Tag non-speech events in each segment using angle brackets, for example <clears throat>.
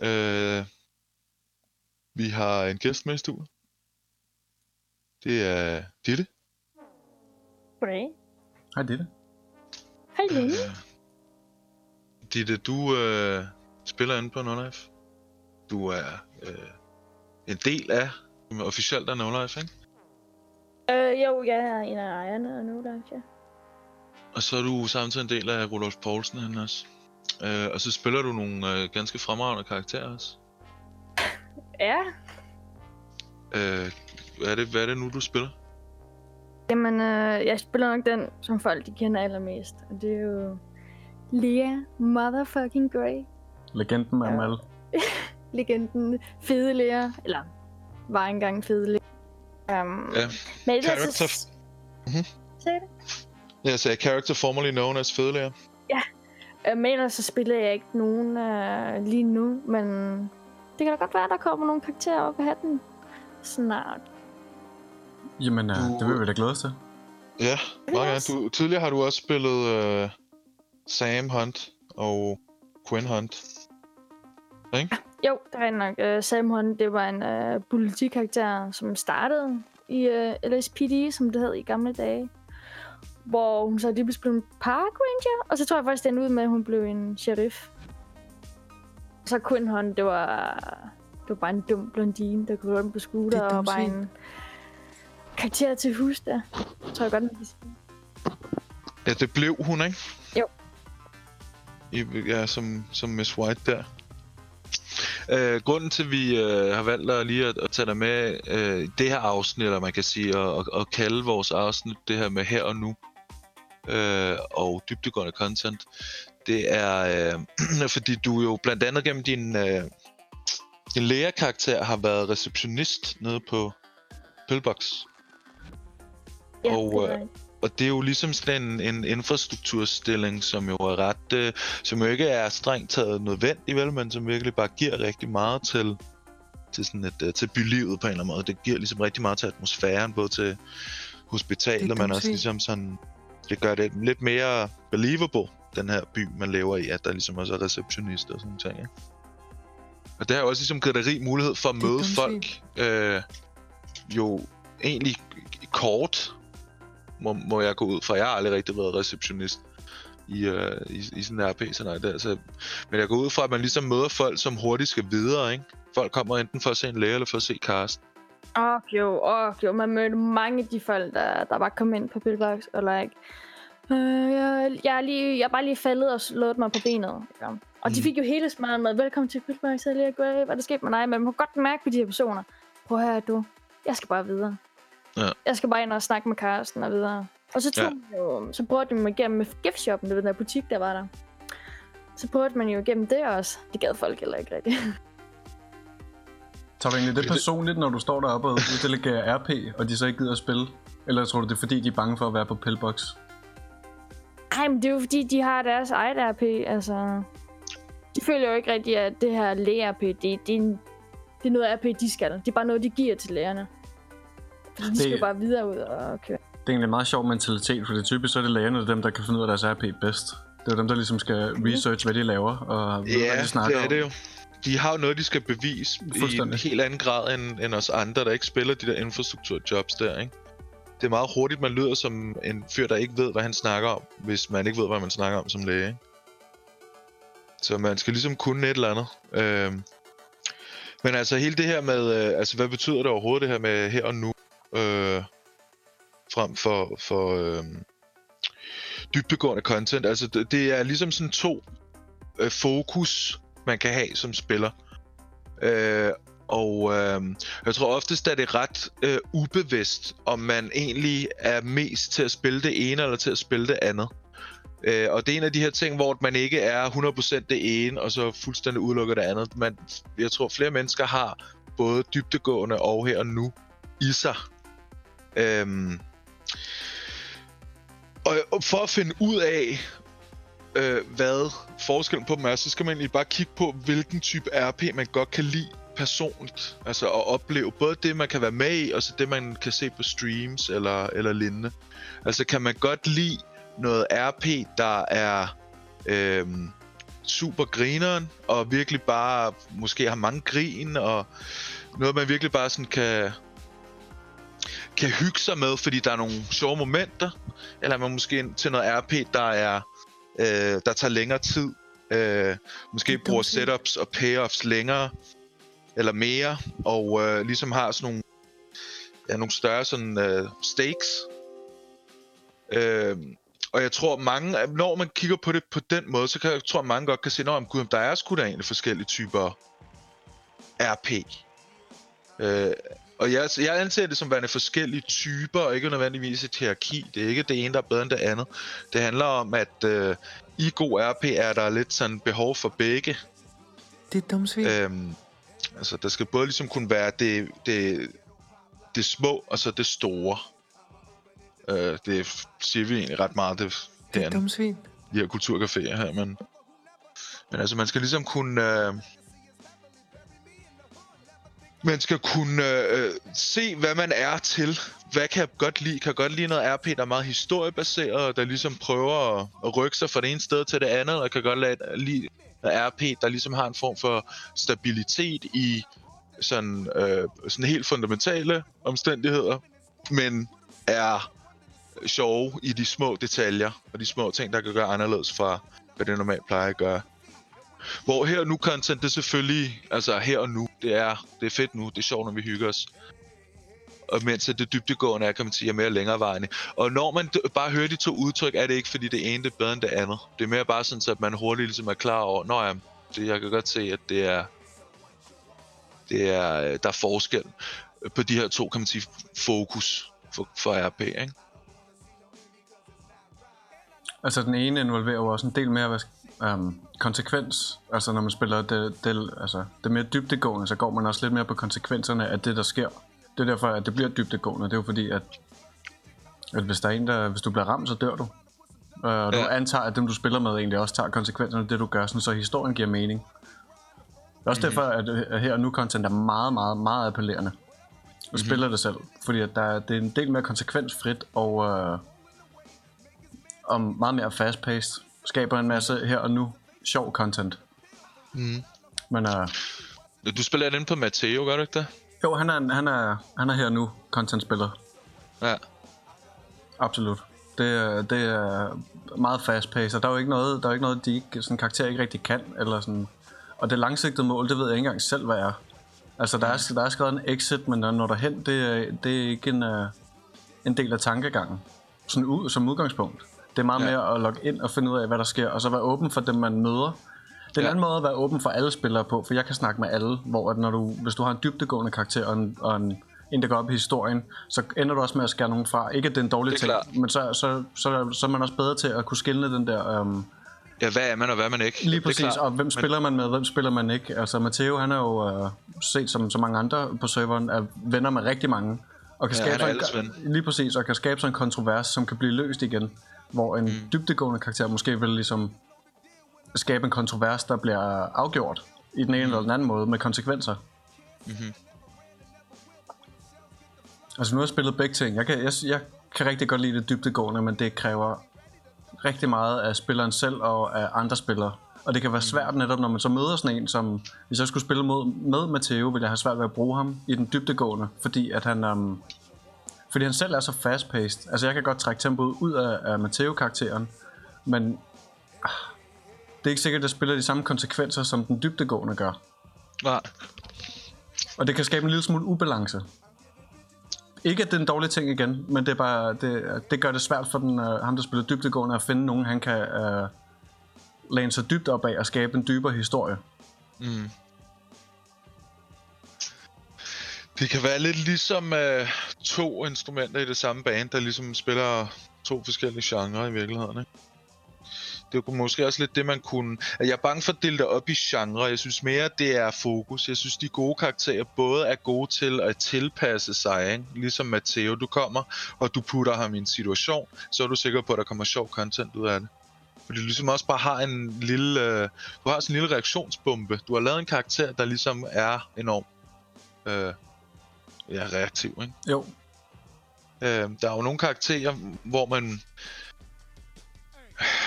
Øh, vi har en gæst med i studiet. Det er Ditte. Goddag. Hej, det er det. Hej Lene. Øh, Ditte, du øh, spiller inde på No Life. Du er øh, en del af officielt af No Life, ikke? Øh, jo, jeg er en af ejerne af No Life, ja. Og så er du samtidig en del af Rudolf Poulsen han også. Øh, og så spiller du nogle øh, ganske fremragende karakterer også. <laughs> Ja, Øh, hvad, er det, hvad er det nu, du spiller? jamen, øh, jeg spiller nok den, som folk de kender allermest. Og det er jo Lea motherfucking Grey. Legenden med Ja. Amal. <laughs> Legenden Fede Lea. Eller var engang Fede Lea. Um, Ja, men character- så... Mhm. Sagde det? Jeg sagde character formerly known as Fedelærer. Øh, men ellers så spiller jeg ikke nogen uh, lige nu, men det kan da godt være, at der kommer nogle karakterer op af hatten snart. Jamen, uh, Du- det vil vi da glæde os til. Ja, meget gerne. Du, tidligere har du også spillet øh, Sam Hunt og Quinn Hunt. Jo, det er nok. Uh, Sam Hunt, det var en uh, politikarakter, som startede i uh, LSPD, som det hed i gamle dage. Hvor hun så lige pludselig blev en park ranger, og så tror jeg faktisk, endte ud med, at hun blev en sheriff. Så Quinn Hunt, det var, det var bare en dum blondine, der kunne rundt på scooter, Det er og bare set. en karakter til hus der. Tror jeg godt, man kan sige. Ja, det blev hun, ikke? Jo. I, ja, som, som Miss White der. Øh, grunden til, at vi øh, har valgt at lige at, at tage dig med øh, det her afsnit, eller man kan sige, og, og, og kalde vores afsnit det her med her og nu, øh, og dybdegående content, det er, øh, <clears throat> fordi du jo blandt andet gennem din, øh, din lærerkarakter har været receptionist nede på Pillbox. Ja, Og, øh, Og det er jo ligesom sådan en, en infrastrukturstilling, som jo er ret, øh, som jo ikke er strengt taget nødvendig, vel, men som virkelig bare giver rigtig meget til, til, sådan et, øh, til bylivet på en eller anden måde. Det giver ligesom rigtig meget til atmosfæren, både til hospitalet, men også ligesom sådan, det gør det lidt mere believable, den her by, man lever i, at der ligesom også er receptionister og sådan nogle ting, ikke? Og det har jo også ligesom givet dig rig mulighed for at møde folk, øh, jo egentlig kort, må, må jeg gå ud fra. Jeg har aldrig rigtig været receptionist i, øh, i, i sådan en RP, så nej, der, så, men jeg går ud fra, at man ligesom møder folk, som hurtigt skal videre, ikke? Folk kommer enten for at se en læge, eller for at se Karsten. Åh, jo, åh, jo. Man mødte mange af de folk, der, der bare kom ind på Pillbox og like, øh, jeg, jeg, er lige, jeg er bare lige faldet og slået mig på benet. Ja. Og de Mm. fik jo hele smadret med, velkommen til Pillbox, jeg lige hvad er der sket med dig? Men man kunne godt mærke på de her personer, prøv her du, jeg skal bare videre. Ja. Jeg skal bare ind og snakke med Karsten og videre. Og så, tog ja. jo, så prøvede de mig igennem med giftshoppen, det var den der butik, der var der. Så prøvede man jo igennem det også. Det gad folk heller ikke rigtigt. Tager du egentlig det personligt, når du står deroppe og uddelegerer RP, og de så ikke gider at spille? Eller tror du, det er fordi, de er bange for at være på Pillbox? Ej, men det er jo fordi, de har deres eget RP, altså... De føler jo ikke rigtigt, at det her læge-RP, det, det, er en, det er noget RP, de skal. Det er bare noget, de giver til lærerne. Fordi de Det- skal bare videre ud og køre. Det er egentlig en meget sjov mentalitet, for det er typisk så er det er dem, der kan finde ud af deres RP bedst. Det er jo dem, der ligesom skal research, hvad de laver, og ved, hvad Ja, de snakker det er det jo. De har jo noget, de skal bevise i en helt anden grad end, end os andre, der ikke spiller de der infrastrukturjobs der, ikke? Det er meget hurtigt, man lyder som en fyr, der ikke ved, hvad han snakker om, hvis man ikke ved, hvad man snakker om som læge? Så man skal ligesom kunne et eller andet. Øhm. Men altså hele det her med, øh, altså hvad betyder det overhovedet det her med her og nu, øh, frem for, for øh, dybdegående content? Altså det, det er ligesom sådan to øh, fokus, man kan have som spiller. Øh, og øh, jeg tror oftest, at det er ret øh, ubevidst, om man egentlig er mest til at spille det ene eller til at spille det andet. Øh, og det er en af de her ting, hvor man ikke er 100% det ene, og så fuldstændig udelukker det andet. Man, jeg tror, flere mennesker har både dybdegående og her og nu i sig. Øhm, og for at finde ud af, øh, hvad forskellen på dem er, så skal man egentlig bare kigge på, hvilken type RP man godt kan lide personligt. Altså at opleve både det, man kan være med i, og så det, man kan se på streams eller, eller lignende. Altså kan man godt lide noget RP, der er, øh, super grineren, og virkelig bare måske har mange grin, og noget man virkelig bare sådan kan, kan hygge sig med, fordi der er nogle sjove momenter, eller man måske til noget RP, der er øh, der tager længere tid. Øh, måske bruger setups og payoffs længere, eller mere, og øh, ligesom har sådan nogle, ja, nogle større sådan, øh, stakes. Øh, og jeg tror mange, når man kigger på det på den måde, så kan jeg tror mange godt kan se, at gud, der er sgu da egentlig forskellige typer RP. Øh, og jeg, jeg anser det som værende forskellige typer, og ikke nødvendigvis et hierarki. Det er ikke det ene, der er bedre end det andet. Det handler om, at øh, i god RP er der lidt sådan behov for begge. Det er dumt. Øhm, altså, der skal både ligesom kunne være det, det, det små, og så det store. Øh, det siger vi egentlig ret meget. Det, det er dumt svin. De her kulturcaféer her, men... Men altså, man skal ligesom kunne... Øh, man skal kunne øh, se, hvad man er til. Hvad kan jeg godt lide? Kan jeg godt lide noget RP, der er meget historiebaseret, der ligesom prøver at, at rykke sig fra det ene sted til det andet, og kan godt lide RP, der ligesom har en form for stabilitet i sådan, øh, sådan helt fundamentale omstændigheder, men er sjove i de små detaljer, og de små ting, der kan gøre anderledes fra, hvad det normalt plejer at gøre. Hvor her og nu content, det er selvfølgelig, altså her og nu, det er, det er fedt nu, det er sjovt, når vi hygger os. Og mens det dybdegående er, kan man sige, er mere længerevejende. Og når man bare hører de to udtryk, er det ikke, fordi det ene det er bedre end det andet. Det er mere bare sådan, så at man hurtigt ligesom er klar over, når jeg, det, jeg kan godt se, at det er, det er, der er forskel på de her to, kan man sige, fokus for, for RP, ikke? Altså den ene involverer jo også en del mere, hvad, um, konsekvens. Altså når man spiller det, det, altså, det mere dybdegående, så går man også lidt mere på konsekvenserne af det, der sker. Det er derfor, at det bliver dybdegående. Det er jo fordi, at, at hvis, der er en, der, hvis du bliver ramt, så dør du. Uh, og du ja. antager, at dem, du spiller med, egentlig også tager konsekvenserne af det, du gør, sådan, så historien giver mening. Det er også mm-hmm. derfor, at her og nu content er meget, meget, meget appellerende. Du mm-hmm. spiller det selv, fordi at der, det er en del mere konsekvensfrit og, uh, og meget mere fast-paced skaber en masse her og nu sjov content. Mm. Men uh, du spiller den på Matteo, gør du ikke det? Jo, han er, han er, han er her nu content-spiller. Ja. Absolut. Det, det er meget fast pace, og der er jo ikke noget, der er ikke noget, de ikke, sådan, karakterer ikke rigtig kan, eller sådan. Og det langsigtede mål, det ved jeg ikke engang selv, hvad er. Altså, der er, der er skrevet en exit, men når der hen, det, er, det er ikke en, uh, en del af tankegangen. Sådan u, som udgangspunkt. Det er meget ja. mere at logge ind og finde ud af, hvad der sker, og så være åben for dem, man møder. Det er en ja. anden måde at være åben for alle spillere på, for jeg kan snakke med alle, hvor at når du, hvis du har en dybdegående karakter og en, og en, en der går op i historien, så ender du også med at skære nogen fra. Ikke at det er en dårlig ting, klart. men så, så, så, så er man også bedre til at kunne skille den der... Um, Ja, hvad er man og hvad er man ikke? Lige præcis, og hvem spiller man med, hvem spiller man ikke? Altså Matteo, han er jo uh, set som så mange andre på serveren, er venner med rigtig mange. Og kan ja, skabe sådan, lige præcis, og kan skabe sådan en kontrovers, som kan blive løst igen. Hvor en mm. dybdegående karakter måske vil ligesom skabe en kontrovers, der bliver afgjort i den ene mm. eller den anden måde med konsekvenser. Mm-hmm. Altså nu har jeg spillet begge ting. Jeg kan, jeg, jeg kan rigtig godt lide det dybdegående, men det kræver rigtig meget af spilleren selv og af andre spillere. Og det kan være mm. svært netop, når man så møder sådan en, som hvis jeg skulle spille mod, med Matteo, ville jeg have svært ved at bruge ham i den dybdegående, fordi at han, um, fordi han selv er så fast-paced. Altså jeg kan godt trække tempoet ud af, af Matteo-karakteren, men ah, det er ikke sikkert, at det spiller de samme konsekvenser, som den dybdegående gør. Nej. Og det kan skabe en lille smule ubalance. Ikke at det er en dårlig ting igen, men det, er bare, det, det gør det svært for den, uh, ham, der spiller dybdegående, at finde nogen, han kan uh, læne sig dybt op af og skabe en dybere historie. Mm. Det kan være lidt ligesom øh, to instrumenter i det samme band, der ligesom spiller to forskellige genrer i virkeligheden. Ikke? Det er måske også lidt det, man kunne... Altså, jeg er bange for at dele det op i genre. Jeg synes mere, det er fokus. Jeg synes, de gode karakterer både er gode til at tilpasse sig. Ikke? Ligesom Matteo, du kommer, og du putter ham i en situation, så er du sikker på, at der kommer sjov content ud af det. Fordi du ligesom også bare har en lille... Øh, du har sådan en lille reaktionsbombe. Du har lavet en karakter, der ligesom er enorm Øh, ja, reaktiv, ikke? Jo. Øh, der er jo nogle karakterer, hvor man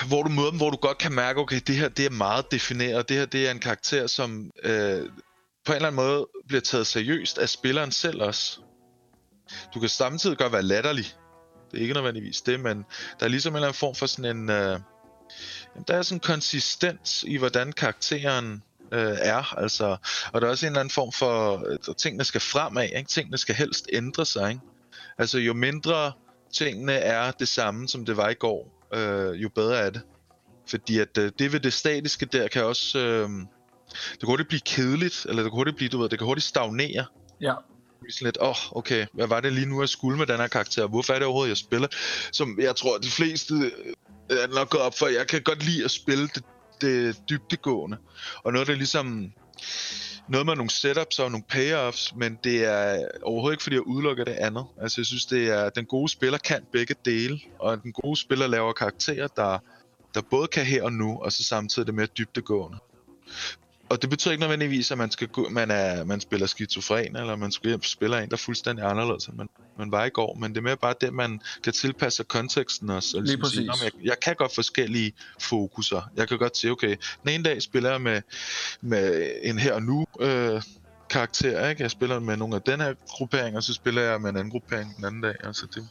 hvor du møder dem, hvor du godt kan mærke, okay, det her det er meget defineret, det her det er en karakter, som øh, på en eller anden måde bliver taget seriøst af spilleren selv også. Du kan samtidig godt være latterlig. Det er ikke nødvendigvis det, men der er ligesom en eller anden form for sådan en... Øh, der er sådan en konsistens i, hvordan karakteren øh, er. Altså, og der er også en eller anden form for, at øh, tingene skal fremad. Ikke? Tingene skal helst ændre sig. Ikke? Altså, jo mindre tingene er det samme, som det var i går, øh, jo bedre er det. Fordi at øh, det ved det statiske der kan også... Øh, det kan hurtigt blive kedeligt, eller det kan hurtigt blive, du ved, det kan hurtigt stagnere. Ja. Sådan lidt, åh, oh, okay, hvad var det lige nu, jeg skulle med den her karakter? Hvorfor er det overhovedet, jeg spiller? Som jeg tror, de fleste øh, er nok gået op for. Jeg kan godt lide at spille det, det øh, dybdegående. Og noget, der ligesom noget med nogle setups og nogle payoffs, men det er overhovedet ikke, fordi jeg udelukker det andet. Altså, jeg synes, det er, den gode spiller kan begge dele, og den gode spiller laver karakterer, der, der både kan her og nu, og så samtidig det mere dybdegående og det betyder ikke nødvendigvis, at man, skal gå, man, er, man spiller skizofren, eller man spiller en, der er fuldstændig anderledes, end man, man var i går. Men det er mere bare det, man kan tilpasse konteksten også. Lige præcis. Sige, jeg, jeg kan godt forskellige fokuser. Jeg kan godt sige, okay, den ene dag spiller jeg med, med en her og nu øh, karakter, ikke? Jeg spiller med nogle af den her gruppering, og så spiller jeg med en anden gruppering den anden dag. Altså det,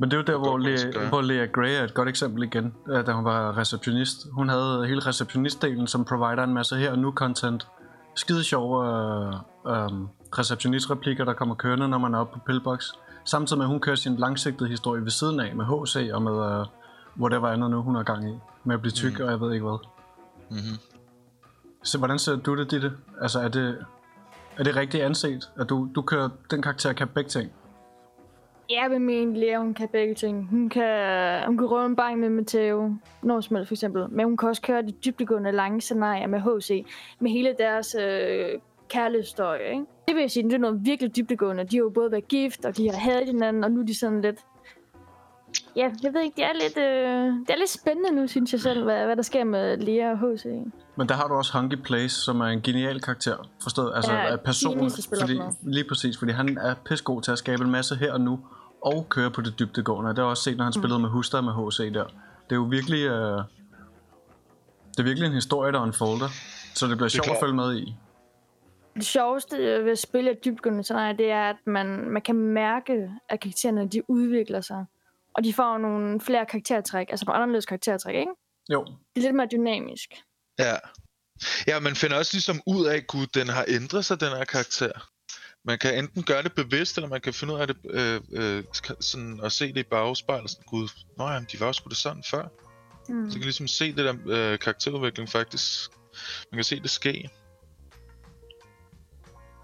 men det er jo der, hvor, Le, hvor Lea Gray er et godt eksempel igen, øh, da hun var receptionist. Hun havde hele receptionistdelen, som provider en masse her og nu content. Skide sjove øh, øh, receptionistreplikker, der kommer kørende, når man er oppe på Pillbox. Samtidig med, at hun kører sin langsigtede historie ved siden af med HC og med øh, whatever andet nu, hun har gang i. Med at blive tyk mm. og jeg ved ikke hvad. Mm-hmm. Så hvordan ser du det, Ditte? Altså er det, er det rigtigt anset, at du, du kører den karakter kan begge ting? Jeg vil mene, Lea, hun kan begge ting. Hun kan, hun kan røve en bank med Matteo, når som helst for eksempel. Men hun kan også køre de dybdegående lange scenarier med HC, med hele deres øh, kærlighedshistorie, ikke? Det vil jeg sige, det er noget virkelig dybdegående. De har jo både været gift, og de har hadet hinanden, og nu er de sådan lidt... Ja, jeg ved ikke, det er lidt, øh, det er lidt spændende nu, synes jeg selv, hvad, hvad der sker med Lea og HC. Men der har du også Hunky Place, som er en genial karakter, forstået? Altså ja, personen, fordi, lige præcis, fordi han er pissegod til at skabe en masse her og nu, og køre på det dybdegående. Det har jeg også set, når han mm. spillede med Huster med HC der. Det er jo virkelig... Øh, det er virkelig en historie, der unfolder. Så det bliver sjovt at følge med i. Det sjoveste ved at spille et dybdegående scenarie, det er, at man, man kan mærke, at karaktererne de udvikler sig. Og de får nogle flere karaktertræk, altså på anderledes karaktertræk, ikke? Jo. Det er lidt mere dynamisk. Ja. Ja, man finder også ligesom ud af, at den har ændret sig, den her karakter man kan enten gøre det bevidst, eller man kan finde ud af det, øh, øh, sådan, og se det i bagspejlet. Gud, nå jamen, de var også sgu da sådan før. Mm. Så kan ligesom se det der øh, karakterudvikling faktisk. Man kan se det ske.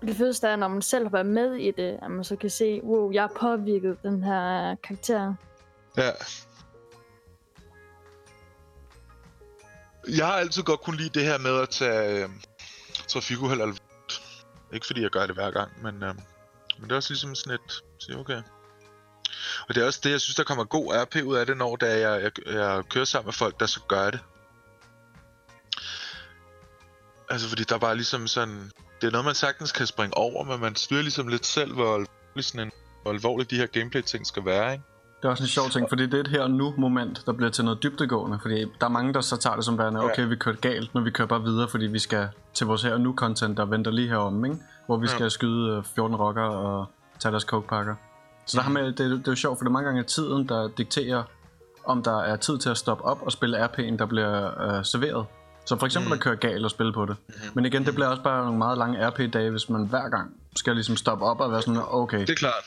Det fedeste er, når man selv har været med i det, at man så kan se, wow, jeg har påvirket den her karakter. Ja. Jeg har altid godt kunne lide det her med at tage øh, trafikuheld ikke fordi jeg gør det hver gang, men, øh, men det er også ligesom sådan et, sige okay. Og det er også det, jeg synes, der kommer god RP ud af det, når det er, jeg, jeg, jeg kører sammen med folk, der så gør det. Altså fordi der er bare ligesom sådan, det er noget, man sagtens kan springe over, men man styrer ligesom lidt selv, hvor sådan en, hvor alvorligt de her gameplay-ting skal være, ikke? Det er også en sjov ting, fordi det er et her og nu moment, der bliver til noget dybdegående, fordi der er mange, der så tager det som værende, okay, vi kørte galt, men vi kører bare videre, fordi vi skal til vores her og nu content, der venter lige herom, ikke? Hvor vi ja. skal skyde 14 øh, rocker og tage deres coke-pakker. Så der har med, det, det er jo sjovt, for det er mange gange tiden, der dikterer, om der er tid til at stoppe op og spille RP'en, der bliver øh, serveret. Så for eksempel mm. at køre galt og spille på det. Mm. Men igen, det bliver også bare nogle meget lange RP-dage, hvis man hver gang skal ligesom stoppe op og være sådan, okay. Det er klart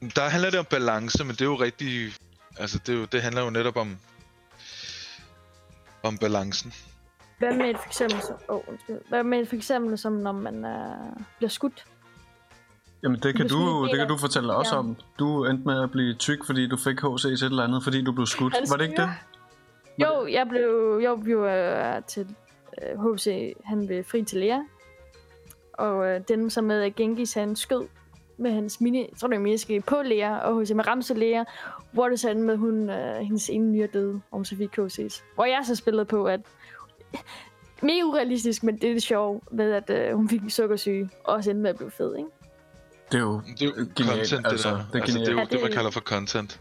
der handler det om balance, men det er jo rigtig... Altså, det, er jo, det handler jo netop om... Om balancen. Hvad med et for eksempel, så, oh, Hvad med et for eksempel som når man uh, bliver skudt? Jamen det kan, du, det kan du fortælle os ja. om. Du endte med at blive tyk, fordi du fik HC til et eller andet, fordi du blev skudt. Han Var det ikke det? Jo, jeg blev, jo, blev uh, til øh, HC, han blev fri til lære. Og uh, den som med at Genghis han skød med hans mini, jeg tror det er miniske, på Lea, og hos med Ramse Lea, hvor det så med, hun, uh, hendes ene nyere døde, om Sofie KC's. Hvor jeg så spillede på, at mega urealistisk, men det er det sjove ved, at uh, hun fik sukkersyge, og også endte med at blive fed, ikke? Det er jo, det er jo genialt, content, altså. Det, der. Det er, altså, det er jo ja, det, man kalder for content.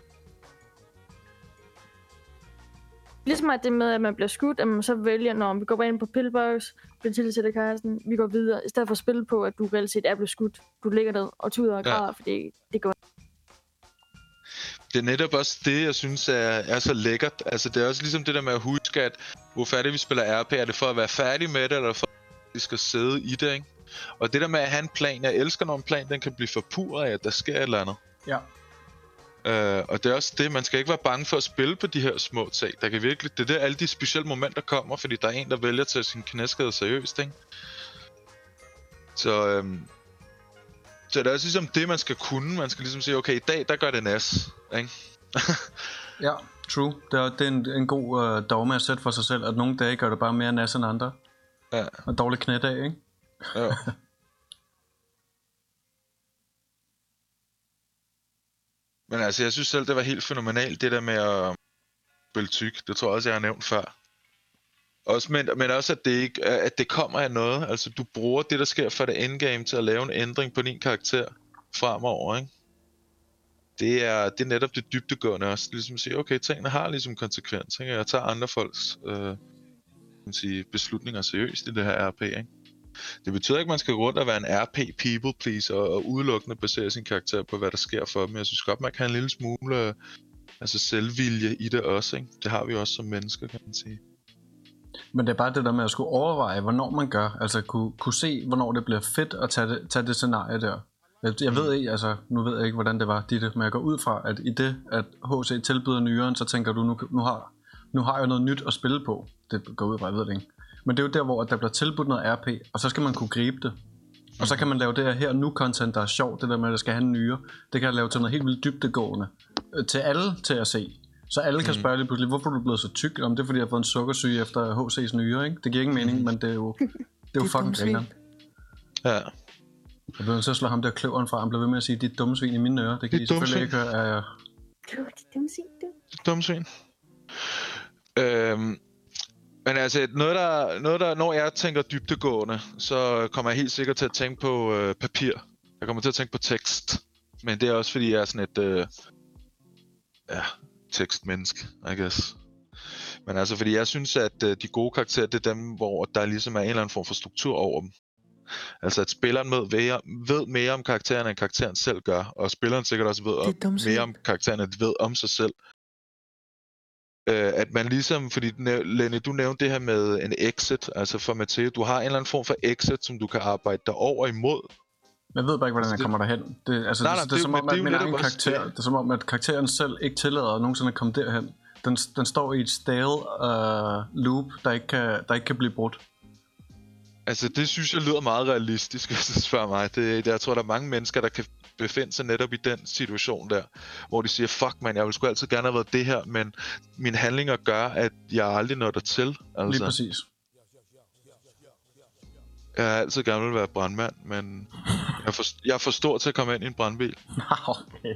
Ligesom at det med, at man bliver skudt, at man så vælger, når vi går bare ind på pillbox, bliver tilsætter kassen, vi går videre, i stedet for at spille på, at du reelt set er blevet skudt. Du ligger ned og tuder og græder, ja. fordi det går det er netop også det, jeg synes er, er så lækkert. Altså, det er også ligesom det der med at huske, at hvor færdig vi spiller RP, er det for at være færdig med det, eller for at vi skal sidde i det, ikke? Og det der med at have en plan, jeg elsker, når en plan den kan blive forpurret af, at der sker et eller andet. Ja. Uh, og det er også det, man skal ikke være bange for at spille på de her små ting. Der kan virkelig, det er der alle de specielle momenter kommer, fordi der er en, der vælger at tage sin knæskade seriøst, ikke? Så, øhm, så det er også ligesom det, man skal kunne. Man skal ligesom sige, okay, i dag, der gør det nas, ikke? <laughs> ja, true. Det er, det er en, en god uh, dogme at sætte for sig selv, at nogle dage gør det bare mere nas end andre. Ja. Og dårlig knædag, ikke? Ja. <laughs> Men altså, jeg synes selv, det var helt fænomenalt, det der med at spille tyk. Det tror jeg også, jeg har nævnt før. Også, men, men også, at det, ikke, at det kommer af noget. Altså, du bruger det, der sker for det endgame, til at lave en ændring på din karakter fremover, ikke? Det er, det er netop det dybdegående også. Ligesom at sige, okay, tingene har ligesom konsekvens. Ikke? Jeg tager andre folks øh, kan sige, beslutninger seriøst i det her RP, ikke? Det betyder ikke, at man skal gå rundt og være en RP people please og, og udelukkende basere sin karakter på, hvad der sker for dem. Jeg synes godt, man kan have en lille smule øh, altså selvvilje i det også. Ikke? Det har vi også som mennesker, kan man sige. Men det er bare det der med at skulle overveje, hvornår man gør. Altså kunne, kunne se, hvornår det bliver fedt at tage det, tage det scenarie der. Jeg, jeg ved mm. ikke, altså nu ved jeg ikke, hvordan det var, Ditte, men jeg går ud fra, at i det, at HC tilbyder nyeren, så tænker du, nu, nu, har, nu har jeg noget nyt at spille på. Det går ud fra, jeg ved det ikke. Men det er jo der, hvor der bliver tilbudt noget RP, og så skal man kunne gribe det. Og så kan man lave det her, her nu content, der er sjovt, det der med, at der skal have en nyere. Det kan jeg lave til noget helt vildt dybdegående. Øh, til alle til at se. Så alle kan mm. spørge lige pludselig, hvorfor er du blevet så tyk? Om det er fordi, jeg har fået en sukkersyge efter HC's nyere, ikke? Det giver ingen mening, mm. men det er jo, det er jo <laughs> fucking grineren. Ja. Jeg blev så at slå ham der kløveren fra. Han blev ved med at sige, dit dumme svin i mine ører. Det kan dit I selvfølgelig ikke høre. Ja. Du, dit dumme svin, du. Dit dumme svin. Øhm, men altså, noget der, noget der, når jeg tænker dybtegående, så kommer jeg helt sikkert til at tænke på øh, papir. Jeg kommer til at tænke på tekst. Men det er også fordi, jeg er sådan et... Øh, ja, tekstmenneske, I guess. Men altså, fordi jeg synes, at øh, de gode karakterer, det er dem, hvor der ligesom er en eller anden form for struktur over dem. Altså, at spilleren ved, ved, ved mere om karakteren, end karakteren selv gør. Og spilleren sikkert også ved om, mere om karakteren, end de ved om sig selv. Øh, at man ligesom, fordi Lenny, du nævnte det her med en exit, altså for Matteo, du har en eller anden form for exit, som du kan arbejde dig over imod. Jeg ved bare ikke, hvordan jeg kommer derhen. Det, altså, nej, nej, det, det, er som om, at min egen karakter, det er som om, at karakteren selv ikke tillader nogensinde at komme derhen. Den, den står i et stale uh, loop, der ikke, kan, der ikke kan blive brudt. Altså, det synes jeg lyder meget realistisk, <laughs> hvis du spørger mig. Det, jeg tror, der er mange mennesker, der kan befinde sig netop i den situation der, hvor de siger, fuck man, jeg ville sgu altid gerne have været det her, men mine handlinger gør, at jeg aldrig når der til. Altså. Lige præcis. Jeg har altid gerne vil være brandmand, men jeg er, for, jeg er for stor til at komme ind i en brandbil. <laughs> okay.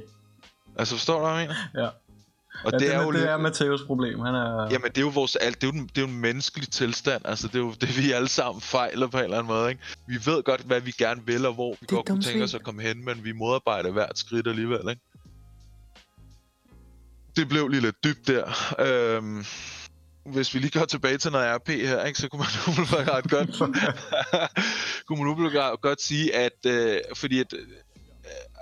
Altså, forstår du, hvad jeg mener? Ja. Og ja, det, det, er jo det er Mateus problem. Han er... Jamen, det er jo vores alt. Det er jo, det er jo en menneskelig tilstand. Altså, det er jo det, vi alle sammen fejler på en eller anden måde. Ikke? Vi ved godt, hvad vi gerne vil, og hvor vi godt kunne tænke os at komme hen, men vi modarbejder hvert skridt alligevel. Ikke? Det blev lige lidt dybt der. Øhm, hvis vi lige går tilbage til noget RP her, ikke, så kunne man <laughs> umiddelbart ret godt, <laughs> kunne man umiddelbart godt sige, at øh, fordi at, øh,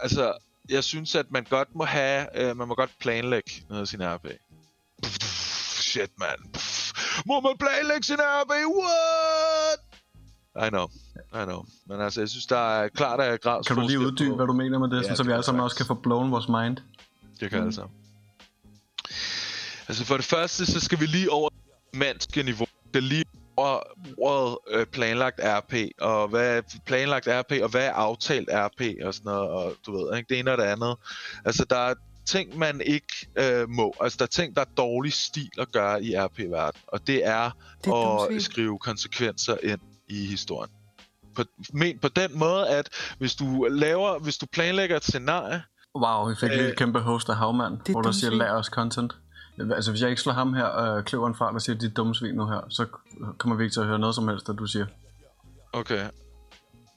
altså, jeg synes, at man godt må have, øh, man må godt planlægge noget af sin RP. Shit, man. Må man planlægge sin RP? What? I know, I know. Men altså, jeg synes, der er klart, at jeg grad Kan du lige uddybe, på... hvad du mener med det, ja, så vi alle sammen også kan få blown vores mind? Det kan mm. altså. Altså for det første, så skal vi lige over mandske niveau. Det er lige over ordet øh, planlagt RP, og hvad er planlagt RP, og hvad er aftalt RP, og sådan noget, og du ved, ikke? det ene og det andet. Altså, der er ting, man ikke øh, må. Altså, der er ting, der er dårlig stil at gøre i RP-verden, og det er, det er at skrive konsekvenser ind i historien. På, men på den måde, at hvis du laver, hvis du planlægger et scenarie... Wow, vi fik øh, lige et kæmpe host af Havmand, hvor der siger, lær os content. Altså, hvis jeg ikke slår ham her, øh, kløveren fra, der siger, dit dumme svin nu her, så kommer vi ikke til at høre noget som helst, der du siger. Okay.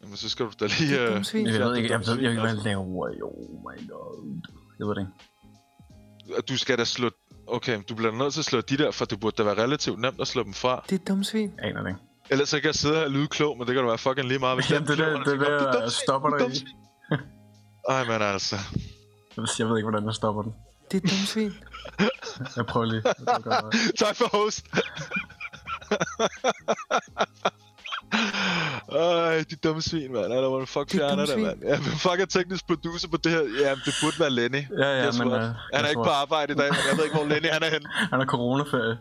Jamen, så skal du da lige... Øh, jeg ved ikke, jeg ved ikke, hvad jeg laver. Oh my god. Jeg ved det ikke. Du skal da slå... Okay, du bliver nødt til at slå de der, for det burde da være relativt nemt at slå dem fra. Det er dumt svin. Aner det ikke. Ellers så kan jeg sidde her og lyde klog, men det kan du være fucking lige meget. Hvis <laughs> Jamen, det der, det der stopper dig i. Ej, men altså. Jeg ved ikke, hvordan jeg stopper den. Det er dumt svin. Jeg prøver lige. Jeg prøver <laughs> tak for host. Ej, de dumme svin, mand. Eller hvor fuck fjerner dumme det, mand. Ja, hvem fuck er teknisk producer på det her? Ja, det burde være Lenny. Ja, ja, men... Uh, Han er ikke på arbejde i dag, men jeg ved ikke, hvor Lenny han er henne. <laughs> Han er coronaferie.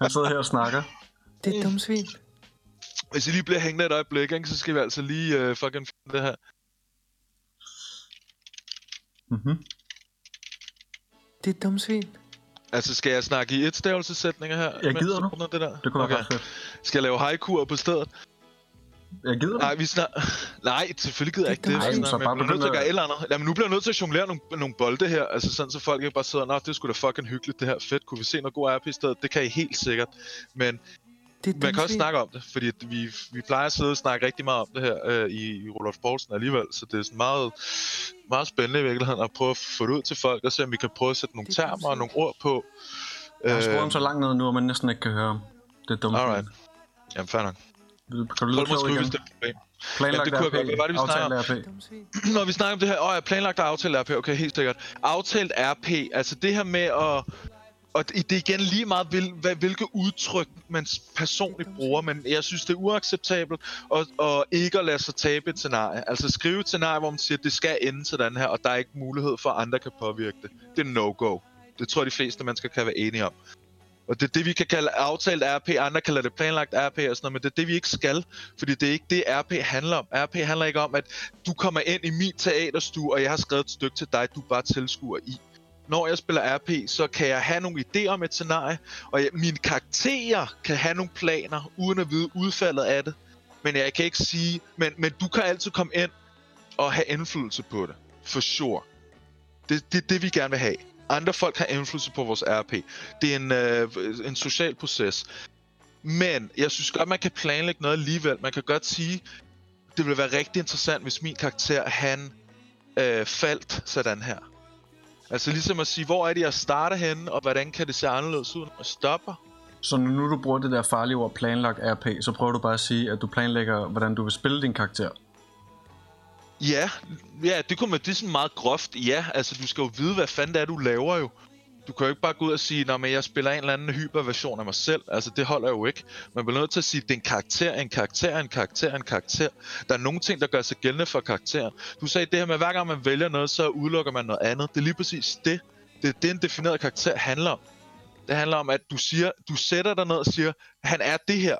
Han sidder her og snakker. Det er dumt svin. Hvis I lige bliver hængende et øjeblik, ikke, så skal vi altså lige uh, fucking finde det her. Mhm. Det er dumt svin. Altså, skal jeg snakke i et stavelsesætninger her? Mens gider du Det, der? Det kunne være okay. godt fedt. Skal jeg lave haikuer på stedet? Jeg gider. Nej, vi snak... Nej, selvfølgelig gider jeg ikke Det Nej, så snakker- bare bliver nødt til at gøre et eller andet. Jamen, nu bliver jeg nødt til at jonglere nogle, nogle bolde her. Altså sådan, så folk ikke bare sidder, Nå, det skulle da fucking hyggeligt, det her. Fedt, kunne vi se noget god RP i stedet? Det kan I helt sikkert. Men Det er man kan også snakke om det, fordi vi, vi plejer at sidde og snakke rigtig meget om det her øh, i, i Rudolf Poulsen alligevel. Så det er sådan meget, meget spændende i virkeligheden at prøve at få det ud til folk, og se om vi kan prøve at sætte nogle Det er termer og nogle ord på. Jeg har skruet Øh, ham så langt ned nu, at man næsten ikke kan høre. Det er dumt. Alright. Jamen, fair nok. Kan du lyde klog igen? hvis det er et problem. Planlagt Ja, det kunne jeg godt. Hvad var det, vi RP. Dumt svin. <clears throat> Når vi snakker om det her, åh, jeg planlagt og aftalt RP, okay, helt sikkert. Aftalt RP, altså det her med at... Og det er igen lige meget, hvil, hvad, hvilke udtryk man personligt bruger, men jeg synes, det er uacceptabelt at, at ikke at lade sig tabe et scenarie. Altså skrive et scenarie, hvor man siger, at det skal ende sådan her, og der er ikke mulighed for, at andre kan påvirke det. Det er no-go. Det tror jeg, de fleste mennesker kan være enige om. Og det er det, vi kan kalde aftalt RP, andre kalder det planlagt RP og sådan noget, men det er det, vi ikke skal, fordi det er ikke det, RP handler om. RP handler ikke om, at du kommer ind i min teaterstue, og jeg har skrevet et stykke til dig, du bare tilskuer i. Når jeg spiller RP, så kan jeg have nogle idéer om et scenarie, og jeg, mine karakterer kan have nogle planer, uden at vide udfaldet af det. Men jeg kan ikke sige, men, men du kan altid komme ind og have indflydelse på det. For sure. Det, det det, vi gerne vil have. Andre folk har indflydelse på vores RP. Det er en, øh, en social proces. Men jeg synes godt, man kan planlægge noget alligevel. Man kan godt sige, det ville være rigtig interessant, hvis min karakter, han øh, faldt sådan her. Altså ligesom at sige, hvor er det, jeg starter henne, og hvordan kan det se anderledes ud, når jeg stopper? Så nu du bruger det der farlige ord planlagt RP, så prøver du bare at sige, at du planlægger, hvordan du vil spille din karakter. Ja, ja, det kunne man, det er sådan meget groft. Ja, altså du skal jo vide, hvad fanden det er, du laver jo. Du kan jo ikke bare gå ud og sige, at jeg spiller en eller anden hyperversion af mig selv. Altså, det holder jo ikke. Man bliver nødt til at sige, at det er en karakter, en karakter, en karakter, en karakter. Der er nogle ting, der gør sig gældende for karakteren. Du sagde det her med, at hver gang man vælger noget, så udelukker man noget andet. Det er lige præcis det. Det er det, en defineret karakter handler om. Det handler om, at du siger, du sætter dig ned og siger, han er det her.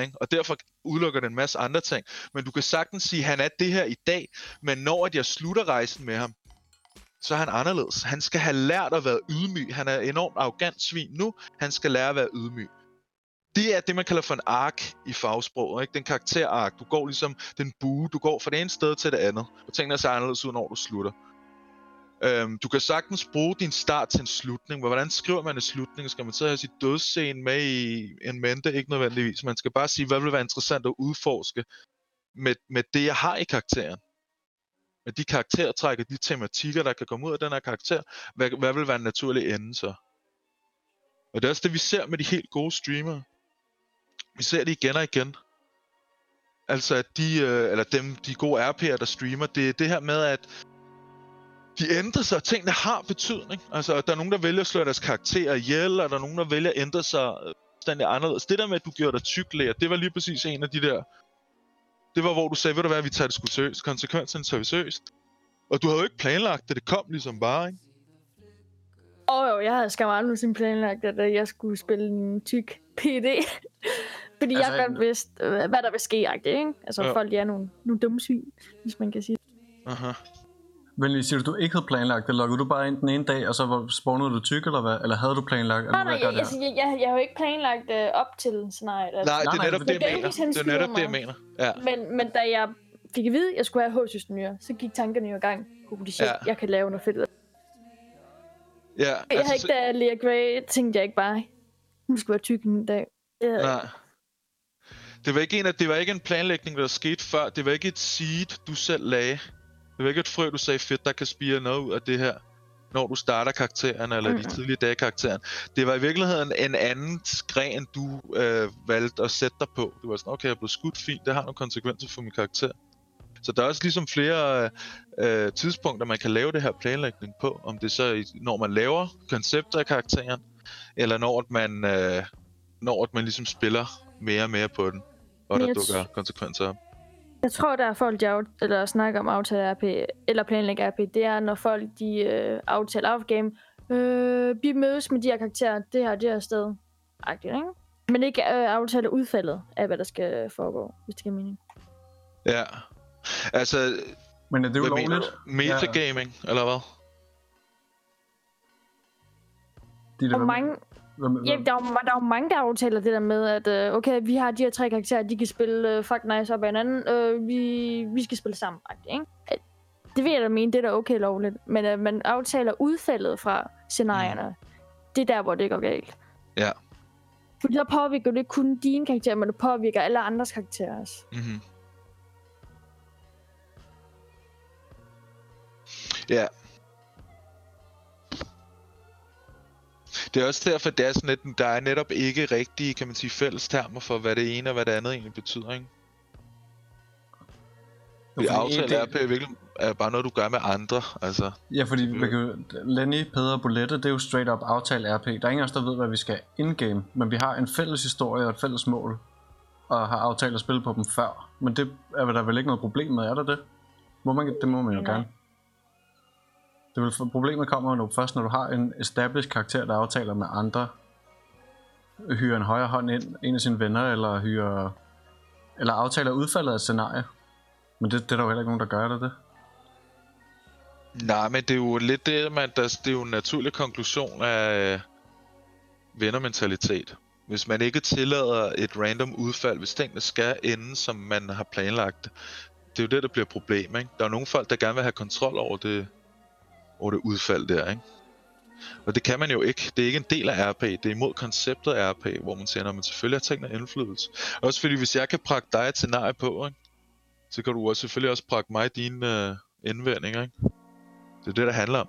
Ikke? Og derfor udelukker det en masse andre ting. Men du kan sagtens sige, han er det her i dag, men når at jeg slutter rejsen med ham, så er han anderledes. Han skal have lært at være ydmyg. Han er enormt arrogant svin nu. Han skal lære at være ydmyg. Det er det, man kalder for en ark i fagsproget. Ikke? Den karakterark. Du går ligesom den bue. Du går fra det ene sted til det andet. Og tingene ser anderledes ud, når du slutter. Øhm, du kan sagtens bruge din start til en slutning. Men hvordan skriver man en slutning? Skal man så have sit dødsscene med i en mente? Ikke nødvendigvis. Man skal bare sige, hvad vil være interessant at udforske med, med det, jeg har i karakteren med de karaktertræk og de tematikker, der kan komme ud af den her karakter, hvad, hvad vil være en naturlig ende så? Og det er også det, vi ser med de helt gode streamere. Vi ser det igen og igen. Altså, at de, øh, eller dem, de gode RP'er, der streamer, det er det her med, at de ændrer sig, og tingene har betydning. Altså, der er nogen, der vælger at slå deres karakterer ihjel, og der er nogen, der vælger at ændre sig øh, fuldstændig anderledes. Det der med, at du gjorde dig tyklæger, det var lige præcis en af de der det var, hvor du sagde, ved du hvad, vi tager det sgu seriøst. Konsekvenserne tager vi seriøst. Og du havde jo ikke planlagt det, det kom ligesom bare, ikke? Åh oh, jo, jeg havde skam aldrig nogensinde planlagt, at øh, jeg skulle spille en tyk PD. <laughs> Fordi altså, jeg godt vidste, øh, hvad der vil ske, ikke? Altså, Ja. ja. folk de er nogle, nogle dumme svin, hvis man kan sige det. Aha. Men lige siger du, du ikke havde planlagt det, loggede du bare ind den ene dag, og så var- spawnede du tyk, eller hvad? Eller havde du planlagt? Nej, eller nej, jeg, altså, jeg, jeg, jeg har jo ikke planlagt øh, op til scenariet. Altså. Nej, det er netop men det, jeg mener. Det er netop det, jeg mener. Ja. Men, men da jeg fik at vide, at jeg skulle have H-systemyre, så gik tankerne jo i gang. Holy shit, Ja. jeg kan lave noget fedt. Ja, Jeg havde altså, ikke, da Lea Grey, tænkte jeg ikke bare, hun skulle være tyk en dag. Det havde jeg nej. Det var, ikke en, af, det var ikke en planlægning, der skete før. Det var ikke et seed, du selv lagde. Det var ikke et frø, du sagde, fedt, der kan spire noget ud af det her. når du starter karakteren, eller mm. de tidlige dage karakteren. Det var i virkeligheden en anden gren, du øh, valgte at sætte dig på. Du var sådan, okay, jeg er blevet skudt fint, det har nogle konsekvenser for min karakter. Så der er også ligesom flere øh, tidspunkter, man kan lave det her planlægning på. Om det er så, når man laver koncepter af karakteren, eller når man, øh, når man ligesom spiller mere og mere på den, og Men der dukker konsekvenser op. Jeg tror, der er folk, der eller snakker om aftale RP, eller planlægge RP, det er, når folk de øh, aftaler out game, øh, vi mødes med de her karakterer, det her, det her sted, agtigt, ikke? Men ikke øh, aftale udfaldet af, hvad der skal foregå, hvis det giver mening. Ja. Altså, Men er det hvad mener ulovligt? du? Metagaming, ja. eller hvad? De der, Og mange, Ja, der, er, jo- der er mange, der aftaler det der med, at øh, okay, vi har de her tre karakterer, de kan spille øh, fuck nice op ad hinanden, øh, vi, vi skal spille sammen, ikke? Det vil jeg da mene, det er da okay lovligt, men at man aftaler udfaldet fra scenarierne, det er der, hvor det går galt. Ja. Fordi der påvirker det ikke kun dine karakterer, men det påvirker alle andres karakterer også. Mm-hmm. Ja. Det er også derfor, det er sådan lidt, der er netop ikke rigtige, kan man sige, fælles termer for, hvad det ene og hvad det andet egentlig betyder, ikke? Fordi aftale det- er på virkelig er bare noget, du gør med andre, altså. Ja, fordi man kan, Lenny, Peder og Bolette, det er jo straight up aftale RP. Der er ingen af os, der ved, hvad vi skal in-game, men vi har en fælles historie og et fælles mål, og har aftalt at spille på dem før. Men det er der vel ikke noget problem med, er der det? Må man, det må man jo Nej. gerne. Det vil, problemet kommer jo først, når du har en established karakter, der aftaler med andre, hyrer en højre hånd ind, en af sine venner, eller hyrer, eller aftaler udfaldet af et scenarie. Men det, det er der jo heller ikke nogen, der gør, det det? Nej, men det er jo lidt det, man, der, det er jo en naturlig konklusion af øh, vennermentalitet. Hvis man ikke tillader et random udfald, hvis tingene skal ende, som man har planlagt det, det er jo det, der bliver problem, ikke? Der er nogle folk, der gerne vil have kontrol over det, over det udfald der, ikke? Og det kan man jo ikke. Det er ikke en del af RP. Det er imod konceptet af RP, hvor man siger, at man selvfølgelig har tingene indflydelse. Også fordi, hvis jeg kan prakke dig et scenarie på, ikke? så kan du også selvfølgelig også prakke mig dine øh, indvendinger, ikke? Det er det, der handler om.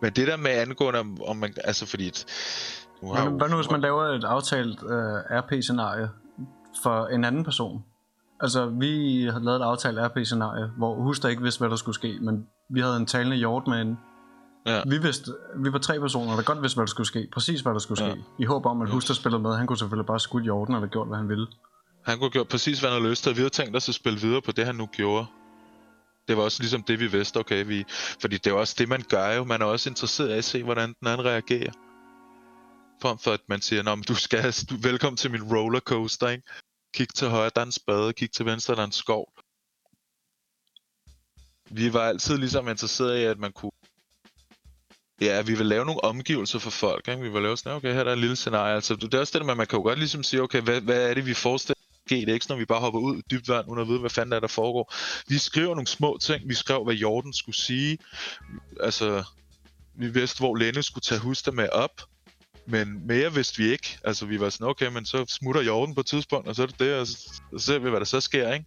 Men det der med angående, om, om man... Altså fordi... Et, nu har Men hvad nu, hvis man laver et aftalt uh, RP-scenarie for en anden person? Altså, vi havde lavet et aftalt RP-scenarie, hvor Huster ikke vidste, hvad der skulle ske, men vi havde en talende hjort med inde. Ja. Vi, vidste, vi var tre personer, der godt vidste, hvad der skulle ske. Præcis, hvad der skulle Ja. ske. I håb om, at Yes. Huster spillede med. Han kunne selvfølgelig bare skudt hjorten, eller gjort, hvad han ville. Han kunne have gjort præcis, hvad han havde lyst til, vi havde tænkt os at spille videre på det, han nu gjorde. Det var også ligesom det, vi vidste, okay, vi... Fordi det er også det, man gør jo. Man er også interesseret i at se, hvordan den anden reagerer. Frem for at man siger, Nå, men du skal, du, velkommen til min rollercoaster, ikke? Kig til højre, der er en spade, kig til venstre, der er en skov. Vi var altid ligesom interesseret i, at man kunne... Ja, vi vil lave nogle omgivelser for folk, ikke? Vi vil lave sådan, okay, her er der et lille scenarie. Altså, det er også det, man, at man kan jo godt ligesom sige, okay, hvad, hvad er det, vi forestiller GDX, Det er vi bare hopper ud i dybt vand, uden at vide, hvad fanden der, er, der foregår. Vi skriver nogle små ting. Vi skrev, hvad Jordan skulle sige. Altså, vi vidste, hvor Lenne skulle tage Huster med op. Men mere vidste vi ikke. Altså, vi var sådan, okay, men så smutter Jordan på et tidspunkt, og så er det det, og så, så ser vi, hvad der så sker, ikke?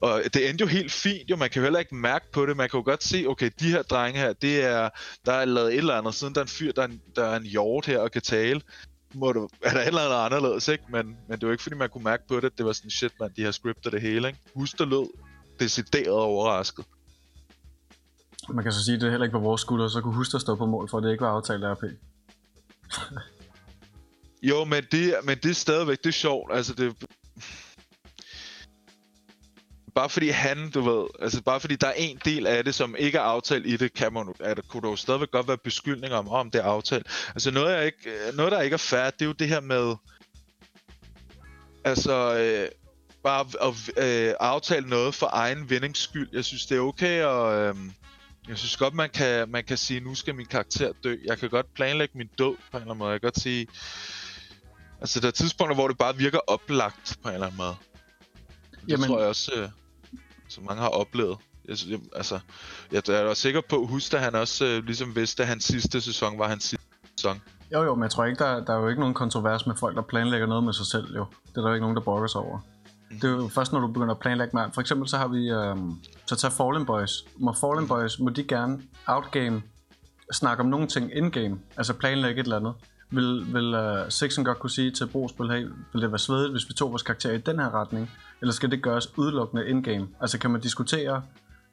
Og det endte jo helt fint, jo. Man kan jo heller ikke mærke på det. Man kan jo godt se, okay, de her drenge her, det er, der er lavet et eller andet, siden der er en fyr, der er en, der er en hjort her og kan tale må du, er der et eller andet anderledes, ikke? Men, men det var ikke fordi, man kunne mærke på det. Det var sådan, shit, man, de har scriptet det hele, ikke? Husk, der lød decideret overrasket. Man kan så sige, at det er heller ikke på vores skulder, så kunne Huster stå på mål for, at det ikke var aftalt RP. Jo, men det, men det er stadigvæk, det er sjovt. Altså, det... Bare fordi han, du ved, altså bare fordi der er en del af det, som ikke er aftalt i det, kan man, er det, kunne der jo stadigvæk godt være beskyldninger om, om det er aftalt. Altså noget, jeg ikke, noget der ikke er fair, det er jo det her med, altså, øh, bare at øh, aftale noget for egen vindings skyld. Jeg synes, det er okay, og øh, jeg synes godt, man kan, man kan sige, nu skal min karakter dø. Jeg kan godt planlægge min død på en eller anden måde. Jeg kan godt sige, altså der er tidspunkter, hvor det bare virker oplagt på en eller anden måde. Det Jamen... tror jeg også, øh, som mange har oplevet. Jeg, jeg, altså, jeg er også sikker på, husk at han også øh, ligesom vidste, at hans sidste sæson var hans sidste sæson. Jo jo, men jeg tror ikke, der, der er jo ikke nogen kontrovers med folk, der planlægger noget med sig selv, jo. Det er der jo ikke nogen, der brokker sig over. Det er jo først, når du begynder at planlægge med For eksempel så har vi, øhm, så tager Fallen Boys. Må Fallen Boys, må de gerne outgame, snakke om nogle ting in-game, altså planlægge et eller andet. Vil, vil uh, Sixen godt kunne sige til Brospil, hey, vil det være svedigt, hvis vi tog vores karakter i den her retning? Eller skal det gøres udelukkende in-game? Altså kan man diskutere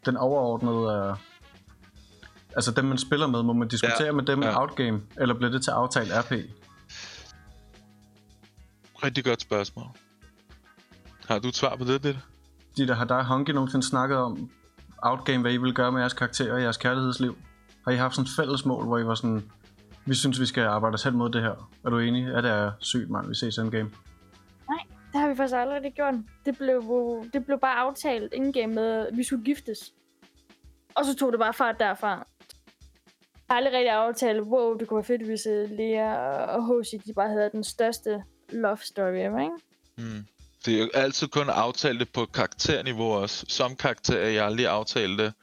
den overordnede... Uh, altså dem, man spiller med, må man diskutere Ja, med dem ja. outgame? Eller bliver det til aftalt RP? Rigtig godt spørgsmål. Har du et svar på det, det? De der har dig Honky nogensinde snakket om outgame, hvad I vil gøre med jeres karakterer og jeres kærlighedsliv? Har I haft sådan et fælles mål, hvor I var sådan, vi synes, vi skal arbejde os hen mod det her? Er du enig? Ja, det er sygt, mand. Vi ses endgame. Det har vi faktisk aldrig gjort. Det blev, det blev bare aftalt in-game med, at vi skulle giftes. Og så tog det bare fart derfra. Jeg har aldrig rigtig aftalt, wow, det kunne være fedt, hvis uh, Lea og Hoshi, de bare havde den største love story ever, ikke? Mm. Det er jo altid kun aftalt det på karakterniveau også. Som karakter er jeg aldrig aftalt det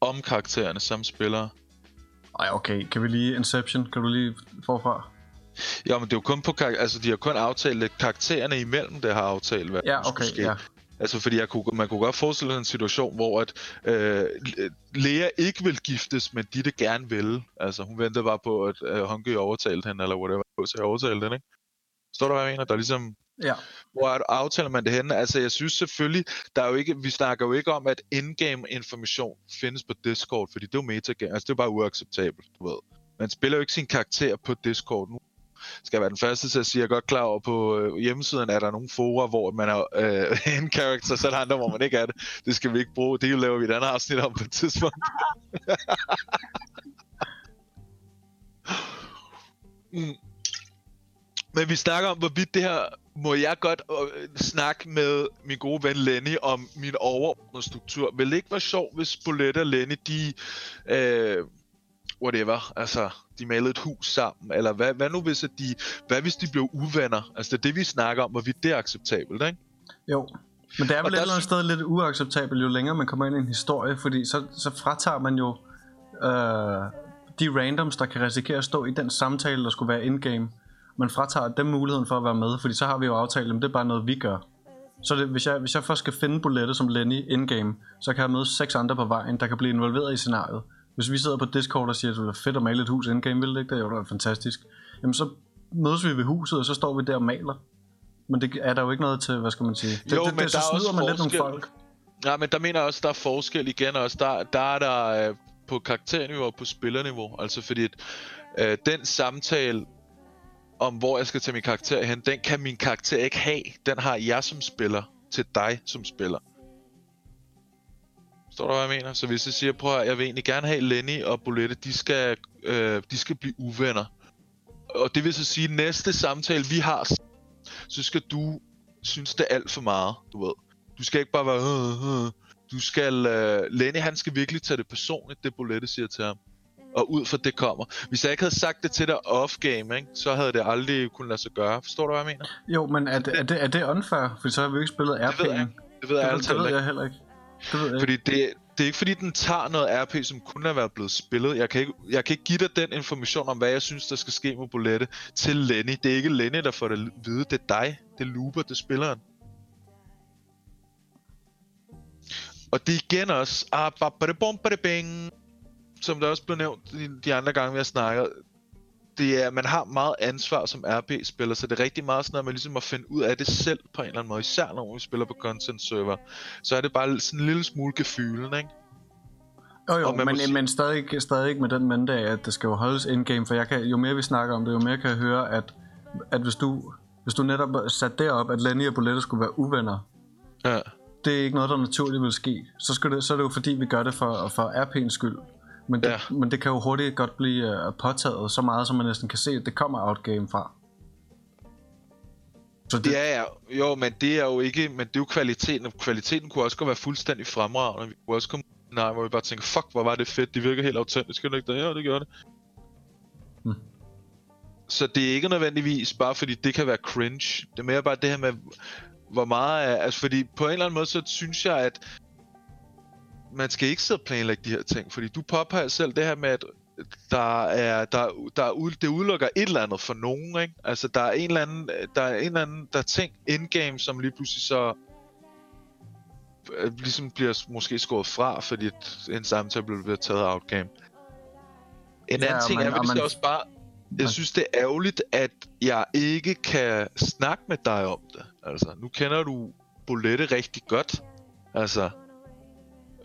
om karaktererne som spillere. Ej, okay. Kan vi lige Inception? Kan du lige forfra? Ja, men det er jo kun på kar- altså de har kun aftalt. Karaktererne imellem det har aftalt, hvad Ja, der okay, ske. ja. Altså, fordi jeg kunne, man kunne godt forestille sig en situation, hvor at, øh, Lea ikke vil giftes, men Ditte gerne vil. Altså, hun ventede bare på, at øh, Honke overtalte hende, eller whatever, så jeg overtalte hende, ikke? Forstår du, hvad jeg mener? Der er ligesom, Ja. hvor er, aftaler man det henne? Altså, jeg synes selvfølgelig, der er jo ikke, vi snakker jo ikke om, at in-game information findes på Discord, fordi det er jo metagame, altså det er bare uacceptabelt, du ved. Man spiller jo ikke sin karakter på Discord. Nu skal jeg være den første til at sige, at jeg er godt klar over, på øh, hjemmesiden er der nogle forer, hvor man er øh, <laughs> en karakter, så er der andre, hvor man ikke er det. Det skal vi ikke bruge. Det laver vi et andet afsnit om på et tidspunkt. <laughs> mm. Men vi snakker om, hvorvidt det her... Må jeg godt øh, snakke med min gode ven Lenny om min overordnede struktur? Vil det ikke være sjovt, hvis Bolette og Lenny, de... Øh, whatever, altså, de malede et hus sammen, eller hvad, hvad nu hvis, at de, hvad hvis de blev uvenner? Altså, det er det, vi snakker om, hvorvidt det er acceptabelt, ikke? Jo. Men det er Og vel et der eller andet sted lidt uacceptabelt, jo længere man kommer ind i en historie, fordi så, så fratager man jo øh, de randoms, der kan risikere at stå i den samtale, der skulle være in-game. Man fratager dem muligheden for at være med, fordi så har vi jo aftalt, at det er bare noget, vi gør. Så det, hvis, jeg, hvis jeg først skal finde Bolette som Lenny in-game, så kan jeg møde seks andre på vejen, der kan blive involveret i scenariet. Hvis vi sidder på Discord og siger, at det er fedt at male et hus in-game, vil det ikke det? Jo, er fantastisk. Jamen så mødes vi ved huset, og så står vi der og maler. Men det er der jo ikke noget til, hvad skal man sige? Det, Jo, det, men det, så der er snyder også man lidt nogle folk. Ja, men der mener jeg også, der er forskel igen også. Der, der er der øh, på karakterniveau og på spillerniveau. Altså fordi, at, øh, den samtale om, hvor jeg skal tage min karakter hen, den kan min karakter ikke have. Den har jeg som spiller til dig som spiller. Står du, hvad jeg mener? Så hvis jeg siger, prøv at jeg vil egentlig gerne have Lenny og Bolette, de skal, øh, de skal blive uvenner. Og det vil så sige, at næste samtale, vi har, så skal du synes, det er alt for meget, du ved. Du skal ikke bare være... Øh, øh, øh. Du skal... Øh, Lenny, han skal virkelig tage det personligt, det Bolette siger til ham. Og ud fra det kommer. Hvis jeg ikke havde sagt det til dig off-game, ikke, så havde det aldrig kunnet lade sig gøre. Forstår du, hvad jeg mener? Jo, men er det, er det, er det unfair? For så har vi ikke spillet RP'en. Det ved jeg ikke. Det ved jeg Det, det ved ikke. jeg heller ikke. Det ved jeg ikke. Fordi det, det er ikke fordi, den tager noget RP, som kunne have været blevet spillet. Jeg kan, ikke, jeg kan ikke give dig den information om, hvad jeg synes, der skal ske med Bolette til Lenny. Det er ikke Lenny, der får det at vide. Det er dig. Det er Looper, det er spilleren. Og det er igen også, ah, ba- ba- bum, ba- bing, som der også blev nævnt de, andre gange, vi har snakket, det er, man har meget ansvar som RP-spiller, så det er rigtig meget sådan, at man ligesom må finde ud af det selv på en eller anden måde, især når vi spiller på content server. Så er det bare sådan en lille smule gefylen, ikke? Jo, jo, men, sige- men stadig, stadig med den af, at det skal jo holdes in-game, for jeg kan, jo mere vi snakker om det, jo mere kan jeg høre, at, at hvis, du, hvis du netop satte derop, at Lenny og Bolette skulle være uvenner, Ja. det er ikke noget, der naturligt vil ske. Så, skal det, så er det jo fordi, vi gør det for, for RP'ens skyld. Men det, Ja. men det kan jo hurtigt godt blive uh, påtaget så meget, som man næsten kan se, at det kommer outgame fra. Så det, Ja, ja. Jo, men det er jo ikke... Men det er jo kvaliteten. og Kvaliteten kunne også godt være fuldstændig fremragende. Vi kunne også komme nej, hvor vi bare tænker, fuck, hvor var det fedt. De virker helt autentiske, ikke det? Ja, det gør det. Hmm. Så det er ikke nødvendigvis bare fordi det kan være cringe. Det er mere bare det her med, hvor meget er... Altså, fordi på en eller anden måde, så synes jeg, at man skal ikke sidde og planlægge de her ting. Fordi du påpeger selv det her med, at der er, der, der er ud, det udelukker et eller andet for nogen, ikke? Altså, der er en eller anden, der er en eller anden, der er ting in-game, som lige pludselig så øh, ligesom bliver måske skåret fra, fordi en samtale bliver taget af outgame. En Ja, anden ting og er, man- at man... man- også bare... Jeg man- synes, det er ærgerligt, at jeg ikke kan snakke med dig om det. Altså, nu kender du Bolette rigtig godt. Altså,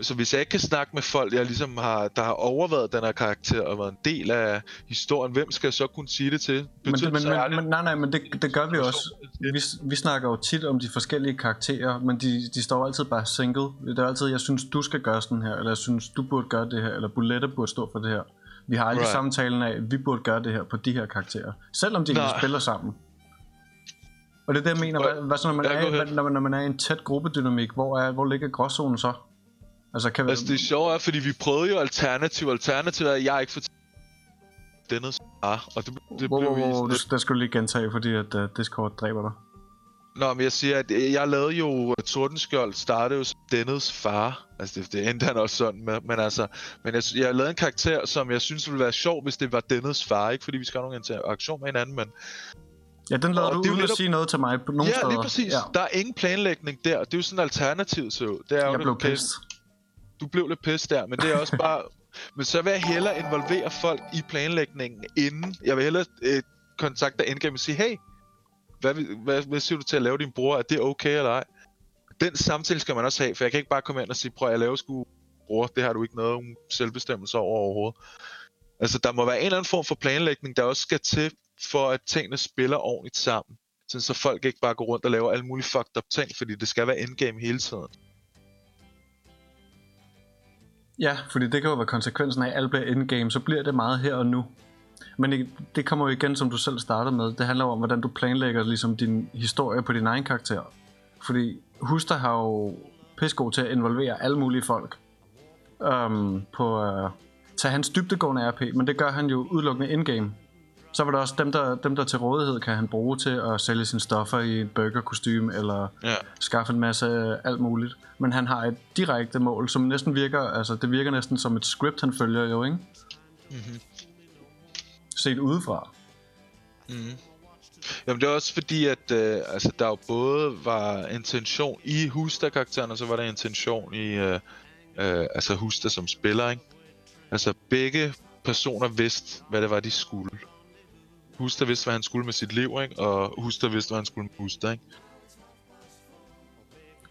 så hvis jeg ikke kan snakke med folk, jeg ligesom har, der har overvejet den her karakter og været en del af historien, hvem skal jeg så kunne sige det til? Men, Betyder det, det men, men, men, nej, nej, men det, det gør vi også. Vi, vi snakker jo tit om de forskellige karakterer, men de, de står altid bare single. Det er altid, jeg synes, du skal gøre sådan her, eller jeg synes, du burde gøre det her, eller Bulette burde stå for det her. Vi har aldrig Right. samtalen af, at vi burde gøre det her på de her karakterer. Selvom de ikke spiller sammen. Og det er det, jeg mener. Hvad, hvad så, når, man er, når, man, når man er i en tæt gruppedynamik, hvor, er, hvor ligger gråzonen så? Altså, kan vi, Altså det sjove er, fordi vi prøvede jo alternativ. Alternativ er, at jeg ikke får Dennis far, og det, det hvor, blev hvor, vist lidt. der skal du lige gentage, fordi at uh, Discord dræber dig. Nå, men jeg siger, at øh, jeg lavede jo Tordenskjold, startede jo som Dennis far. Altså, det, det endte han også sådan med, men altså... Men jeg, jeg lavede en karakter, som jeg synes ville være sjov, hvis det var Dennis far. Ikke fordi vi skal have nogen interaktion med hinanden, men... Ja, den lavede du det jo uden at sige noget til mig på nogle ja, steder. lige præcis. Ja. Der er ingen planlægning der. Det er jo sådan alternativ til Det er jo Jeg det blev pisse. pissed. Du blev lidt pissed der, men det er også bare... <laughs> men så vil jeg hellere involvere folk i planlægningen inden. Jeg vil hellere øh, kontakte Endgame og sige, hey, hvad, hvad, hvad siger du til at lave din bror? Er det okay eller ej? Den samtale skal man også have, for jeg kan ikke bare komme ind og sige, prøv at jeg laver sgu bror, det har du ikke noget selvbestemmelse over overhovedet. Altså, der må være en eller anden form for planlægning, der også skal til, for at tingene spiller ordentligt sammen. Sådan så folk ikke bare går rundt og laver alle mulige fucked up ting, fordi det skal være endgame hele tiden. Ja, fordi det kan jo være konsekvensen af, at alt bliver endgame, så bliver det meget her og nu. Men det- det kommer jo igen, som du selv startede med. Det handler jo om, hvordan du planlægger ligesom, din historie på din egen karakter. Fordi Huster har jo pissegod til at involvere alle mulige folk um, på uh, tage hans dybdegående RP, men det gør han jo udelukkende indgame. Så var der også dem der, dem, der til rådighed kan han bruge til at sælge sine stoffer i et burgerkostyme, eller Ja. skaffe en masse øh, alt muligt. Men han har et direkte mål, som næsten virker, altså det virker næsten som et script, han følger jo, ikke? Mm-hmm. Set udefra. Mm. Jamen det er også fordi, at øh, altså, der jo både var intention i Huster-karakteren, og så var der intention i øh, øh, altså Huster som spiller, ikke? Altså begge personer vidste, hvad det var, de skulle. Huster vidste, hvad han skulle med sit liv, ikke? Og Huster vidste, hvad han skulle med Huster, ikke?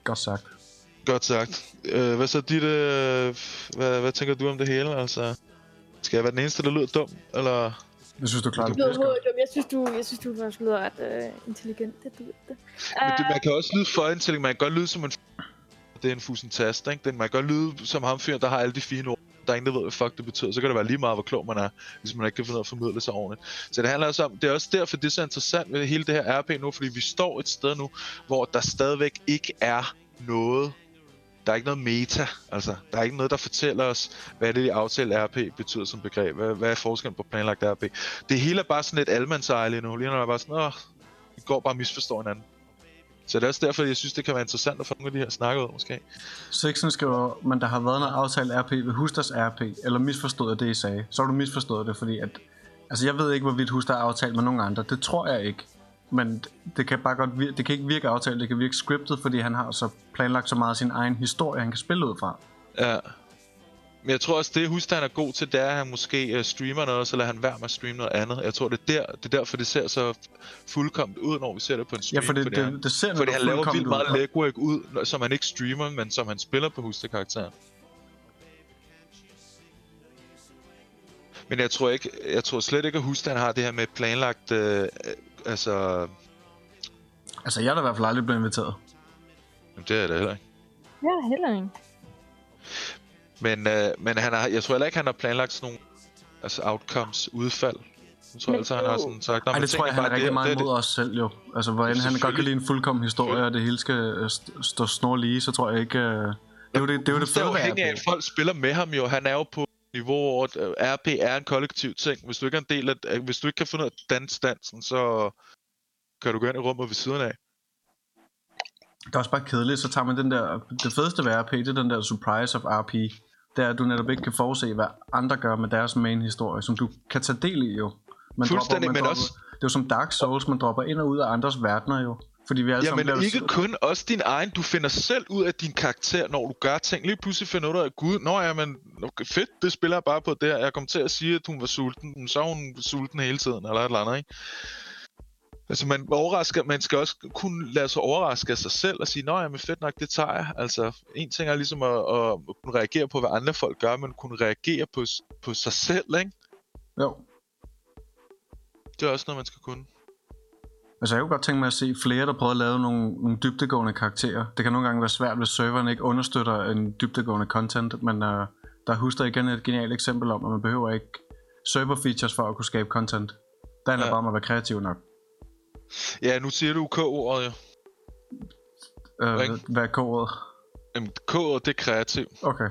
Godt sagt. Godt sagt. Øh, hvad så dit, øh, hvad, hvad tænker du om det hele? Altså, skal jeg være den eneste, der lyder dum? Eller? Jeg synes, du klarer det Du lyder dum. Jeg synes, du, jeg synes, du faktisk lyder ret øh, intelligent. Det, du ved det. Men det, Øh, man kan også lyde for intelligent. Man kan godt lyde som en Det er en fusen tast, ikke? Den, man kan godt lyde som ham fyren, der har alle de fine ord. Der er ingen, der ved, hvad fuck det betyder. Så kan det være lige meget, hvor klog man er, hvis man ikke kan finde ud af at formidle sig ordentligt. Så det handler også om, det er også derfor, det er så interessant med hele det her RP nu, fordi vi står et sted nu, hvor der stadigvæk ikke er noget der er ikke noget meta, altså. Der er ikke noget, der fortæller os, hvad det, i aftale RP betyder som begreb. Hvad, hvad er forskellen på planlagt RP? Det hele er bare sådan et almandseje lige nu. Lige nu er det bare sådan, åh, vi går bare og misforstår hinanden. Så det er også derfor, jeg synes, det kan være interessant at få nogle af de her snakker ud, måske. Sixen skriver, men der har været noget aftalt RP ved Husters RP, eller misforstået det, I sagde. Så har du misforstået det, fordi at... Altså, jeg ved ikke, hvorvidt Huster er aftalt med nogen andre. Det tror jeg ikke. Men det kan bare godt virke, det kan ikke virke aftalt, det kan virke scriptet, fordi han har så planlagt så meget af sin egen historie, han kan spille ud fra. Ja. Men jeg tror også, det Huster han er god til, det er, at han måske uh, streamer noget, så lader han være med at streame noget andet. Jeg tror, det er, der, det er derfor, det ser så fuldkommet ud, når vi ser det på en stream. Ja, for det, fordi han, det, det ser fordi han laver vildt meget ud. legwork ud, som han ikke streamer, men som han spiller på Huster-karakteren. Men jeg tror ikke, jeg tror slet ikke, at Huster han har det her med planlagt, øh, øh, altså, Altså, jeg er da i hvert fald aldrig blevet inviteret. jamen, det er det heller ikke. Ja, heller ikke. Men, øh, men han har, jeg tror heller ikke, han har planlagt sådan nogle altså outcomes, udfald. Jeg tror Men altså, han har sådan sagt, "Nå, Ej, det tror jeg, han er rigtig der, meget det imod os selv jo. Altså, hvordan han godt kan lide en fuldkommen historie, og det hele skal øh, st- stå snor lige, så tror jeg ikke... øh, Det er jo det, det, er jo det Det er fede ved af, at folk spiller med ham jo. Han er jo på niveau, hvor øh, RP er en kollektiv ting. Hvis du ikke er en del af, øh, hvis du ikke kan finde ud af dansdansen, så kan du gå ind i rummet ved siden af. Det er også bare kedeligt, så tager man den der... Det fedeste ved RP, det er den der surprise of RP. Det er, at du netop ikke kan forudse, hvad andre gør med deres main historie, som du kan tage del i jo. Man Fuldstændig, man men også- Det er jo som Dark Souls, man dropper ind og ud af andres verdener jo. Fordi vi alle sammen Jamen bliver... ikke kun også din egen, du finder selv ud af din karakter, når du gør ting. Lige pludselig finder du ud af, gud, nå ja, men okay, fedt, det spiller jeg bare på der. Jeg kom til at sige, at hun var sulten, men så er hun sulten hele tiden, eller et eller andet, ikke? Altså man overrasker, man skal også kunne lade sig overraske af sig selv og sige, nå ja, men fedt nok, det tager jeg. Altså en ting er ligesom at, at kunne reagere på, hvad andre folk gør, men kunne reagere på, på sig selv, ikke? Jo. Det er også noget, man skal kunne. Altså jeg kunne godt tænke mig at se flere, der prøver at lave nogle, nogle dybdegående karakterer. Det kan nogle gange være svært, hvis serveren ikke understøtter en dybdegående content, men uh, der husker igen et genialt eksempel om, at man behøver ikke server features for at kunne skabe content. Der handler ja. bare om at være kreativ nok. Ja, nu siger du K-ordet jo. Uh, Ikke? hvad er kodet? Jamen, K-ordet, det er kreativ. Okay.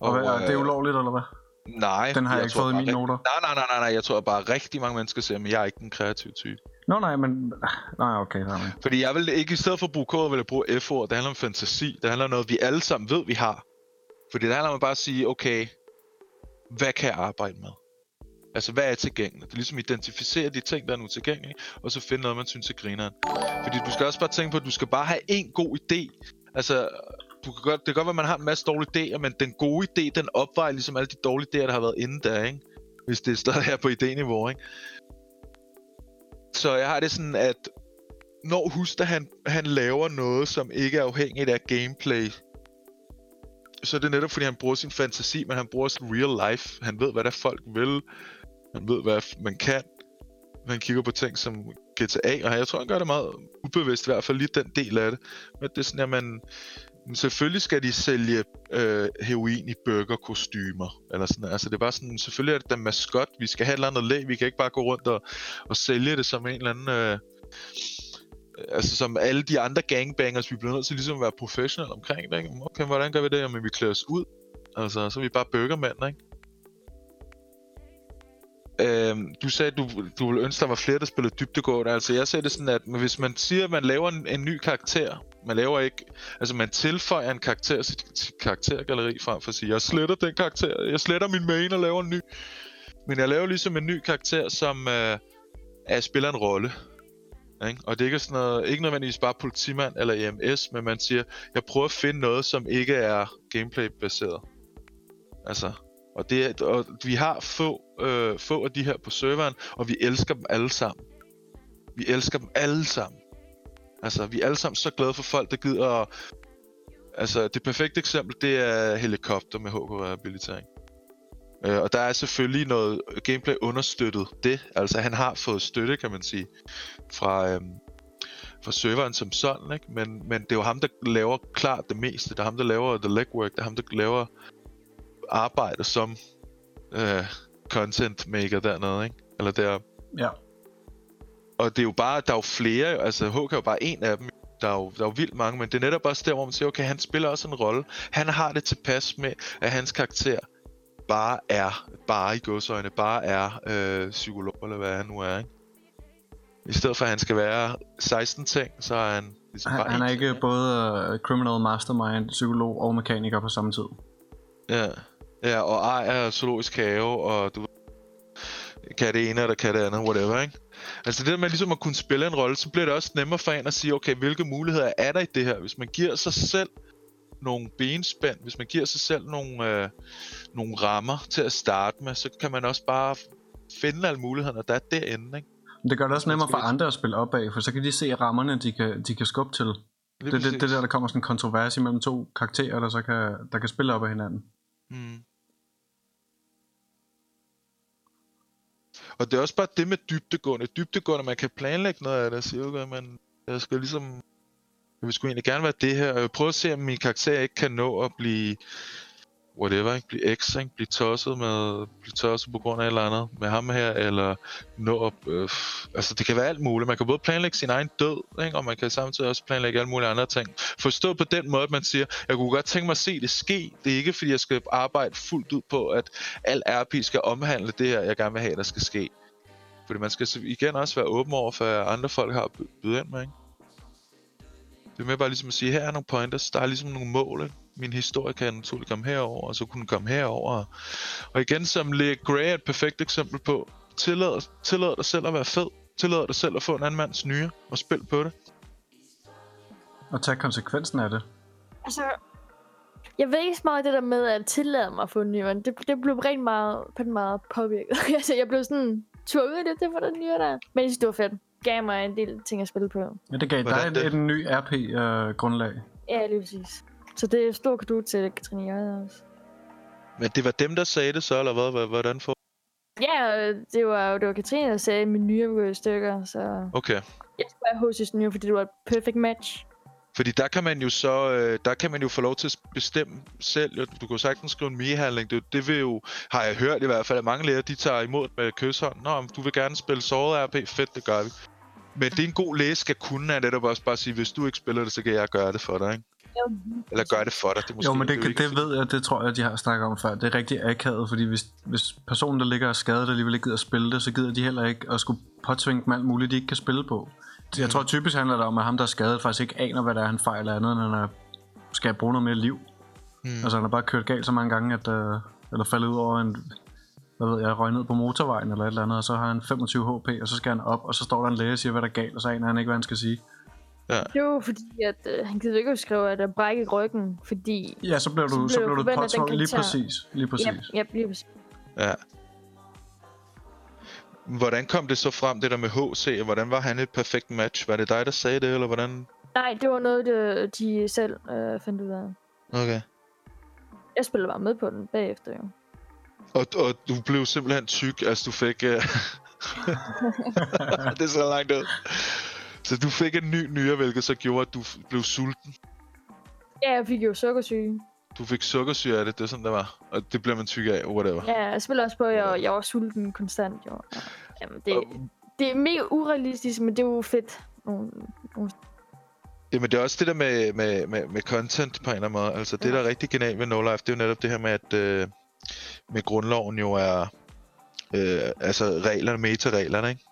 Og, og hvad, øh, det er ulovligt, eller hvad? Nej. Den har jeg, ikke tror fået i mine noter. Nej, nej, nej, nej, nej. Jeg tror bare, rigtig mange mennesker siger, at jeg er ikke den kreative type. Nå nej, men... Nej, okay. Nej, nej. Fordi jeg vil ikke, i stedet for at bruge K, vil jeg bruge F-ord. Det handler om fantasi. Det handler om noget, vi alle sammen ved, vi har. Fordi det handler om at bare sige, okay, hvad kan jeg arbejde med? Altså, hvad er tilgængeligt? Det er ligesom at identificere de ting, der er nu tilgængelige, og så finde noget, man synes er grineren. Fordi du skal også bare tænke på, at du skal bare have en god idé. Altså, du kan godt, det kan godt være, at man har en masse dårlige idéer, men den gode idé, den opvejer ligesom alle de dårlige idéer, der har været inde der, ikke? Hvis det stadig er på idéniveau, ikke? Så jeg har det sådan, at når Huster han, han laver noget, som ikke er afhængigt af gameplay, så er det netop fordi, han bruger sin fantasi, men han bruger sin real life. Han ved, hvad der folk vil. Man ved, hvad man kan. Man kigger på ting som GTA, og jeg tror, han gør det meget ubevidst, i hvert fald lige den del af det. Men det er sådan, at man... men Selvfølgelig skal de sælge øh, heroin i burgerkostymer. Eller sådan, altså det er bare sådan, selvfølgelig er det da maskot. Vi skal have et eller andet læg. Vi kan ikke bare gå rundt og, og sælge det som en eller anden... Øh, øh, altså som alle de andre gangbangers, vi bliver nødt til ligesom at være professionelle omkring det, ikke? Okay, hvordan gør vi det? Jamen, vi klæder os ud. Altså, så er vi bare burgermænd, ikke? Øhm, du sagde, at du, du ville ønske, der var flere, der spillede dybdegående. Altså, jeg ser det sådan, at hvis man siger, at man laver en, en ny karakter, man laver ikke... Altså, man tilføjer en karakter til sit karaktergalleri, frem for at sige, jeg sletter den karakter, jeg sletter min main og laver en ny. Men jeg laver ligesom en ny karakter, som øh, er, spiller en rolle. Ikke? Og det er ikke, sådan noget, ikke nødvendigvis bare politimand eller EMS, men man siger, jeg prøver at finde noget, som ikke er gameplay-baseret. Altså, og, det, og vi har få, øh, få af de her på serveren, og vi elsker dem alle sammen. Vi elsker dem alle sammen. Altså, vi er alle sammen så glade for folk, der gider at... Altså, det perfekte eksempel, det er helikopter med HK-rehabilitering. Øh, og der er selvfølgelig noget gameplay understøttet det. Altså, han har fået støtte, kan man sige, fra, øhm, fra serveren som sådan, ikke? Men, men det er jo ham, der laver klart det meste. Det er ham, der laver the legwork. Det er ham, der laver arbejde som øh, content maker dernede, ikke? Eller der. Ja. Og det er jo bare, der er jo flere, altså HK er jo bare en af dem. Der er, jo, der er jo vildt mange, men det er netop også der, hvor man siger, okay, han spiller også en rolle. Han har det tilpas med, at hans karakter bare er, bare i godsøjne, bare er øh, psykolog, eller hvad han nu er, ikke? I stedet for, at han skal være 16 ting, så er han ligesom bare Han, han er ikke ting, både uh, criminal mastermind, psykolog og mekaniker på samme tid. Ja, ja og ejer zoologisk have, og du kan det ene, eller kan det andet, whatever, ikke? Altså det der med ligesom at kunne spille en rolle, så bliver det også nemmere for en at sige, okay, hvilke muligheder er der i det her? Hvis man giver sig selv nogle benspænd, hvis man giver sig selv nogle, øh, nogle rammer til at starte med, så kan man også bare finde alle mulighederne, der er derinde, ikke? Men det gør det også nemmere for andre at spille op af, for så kan de se rammerne, de kan, de kan skubbe til. Det er det, præcis. det der, der kommer sådan en kontrovers mellem to karakterer, der så kan, der kan spille op af hinanden. Mm. Og det er også bare det med dybdegående. Dybdegående, man kan planlægge noget af det og sige, okay, men jeg skal ligesom... Jeg vil sgu egentlig gerne være det her. Jeg prøver at se, om min karakter ikke kan nå at blive... Whatever, ikke? Blive X, ikke? Blive tosset med... Blive tosset på grund af et eller andet med ham her, eller nå op, Øh, altså, det kan være alt muligt. Man kan både planlægge sin egen død, ikke? Og man kan samtidig også planlægge alle mulige andre ting. Forstå på den måde, at man siger, jeg kunne godt tænke mig at se det ske. Det er ikke, fordi jeg skal arbejde fuldt ud på, at al RP skal omhandle det her, jeg gerne vil have, der skal ske. Fordi man skal igen også være åben over for, at andre folk har at byde ind med, ikke? Det er med bare ligesom at sige, her er nogle pointers, der er ligesom nogle mål, ikke? Min historie kan naturligt komme herover, og så kunne den komme herover. Og igen, som Le Grey er et perfekt eksempel på, tillad, tillad dig selv at være fed. tillader dig selv at få en anden mands nyre og spil på det. Og tage konsekvensen af det. Altså, jeg ved ikke så meget det der med at tillade mig at få en nyere. Det, det blev rent meget, på den meget påvirket. <laughs> altså, jeg blev sådan tvunget lidt til at få den nyere der. Men jeg synes, det var fedt. Gav mig en del ting at spille på. Ja, det gav Hvordan dig det? et, et ny RP-grundlag. Ja, lige præcis. Så det er stor kado til Katrine Jørgen også. Men det var dem, der sagde det så, eller hvad? Hva- Hvordan for... Ja, øh, det var, det var Katrine, der sagde, at min var gået i stykker, så Okay. jeg skulle have HC's nyere, fordi det var et perfect match. Fordi der kan man jo så, øh, der kan man jo få lov til at bestemme selv. Du kan jo sagtens skrive en migehandling. Det, det vil jo, har jeg hørt i hvert fald, at mange læger, de tager imod med kysshånd. Nå, du vil gerne spille såret RP. Fedt, det gør vi. Men det er en god læge skal kunne, er netop også bare sige, hvis du ikke spiller det, så kan jeg gøre det for dig, ikke? Eller gøre det for dig. Det er måske, Jo, men det, det, det ved jeg, det tror jeg, de har snakket om før. Det er rigtig akavet, fordi hvis, hvis personen, der ligger og skadet, alligevel ikke gider at spille det, så gider de heller ikke at skulle påtvinge dem alt muligt, de ikke kan spille på. Jeg tror typisk handler det om, at ham, der er skadet, faktisk ikke aner, hvad det er, han fejler andet, end han er, skal bruge noget mere liv. Mm. Altså, han har bare kørt galt så mange gange, at, øh, eller faldet ud over en, hvad ved jeg, røg ned på motorvejen eller et eller andet, og så har han 25 HP, og så skal han op, og så står der en læge og siger, hvad der er galt, og så aner han ikke, hvad han skal sige. Det var fordi, at øh, han gider ikke at skrive, at der brækket ryggen, fordi... Ja, så bliver Så du, så du bliver du forventet, at den påtvunget, lige præcis, lige præcis. Ja, ja, lige præcis. Ja. Hvordan kom det så frem, det der med HC? Hvordan var han et perfekt match? Var det dig, der sagde det, eller hvordan? Nej, det var noget, det, de selv øh, fandt ud af. Okay. Jeg spillede bare med på den bagefter, jo. Og, og du blev simpelthen tyk, altså du fik... Uh... <laughs> det er så langt ud. Så du fik en ny nyre, hvilket så gjorde, at du blev sulten. Ja, jeg fik jo sukkersyge. Du fik sukkersyre af det, det er sådan, det var. Og det bliver man tyk af, whatever. Ja, jeg spiller også på, at jeg, jeg var sulten konstant, jo. Ja. Jamen, det, Og- det er mega urealistisk, men det er jo fedt. Nogle, nogle... Jamen det er også det der med, med, med, med content på en eller anden måde. Altså det, Ja. der er rigtig genialt ved No Life, det er jo netop det her med, at øh, med grundloven jo er... Øh, altså reglerne, meta-reglerne, ikke?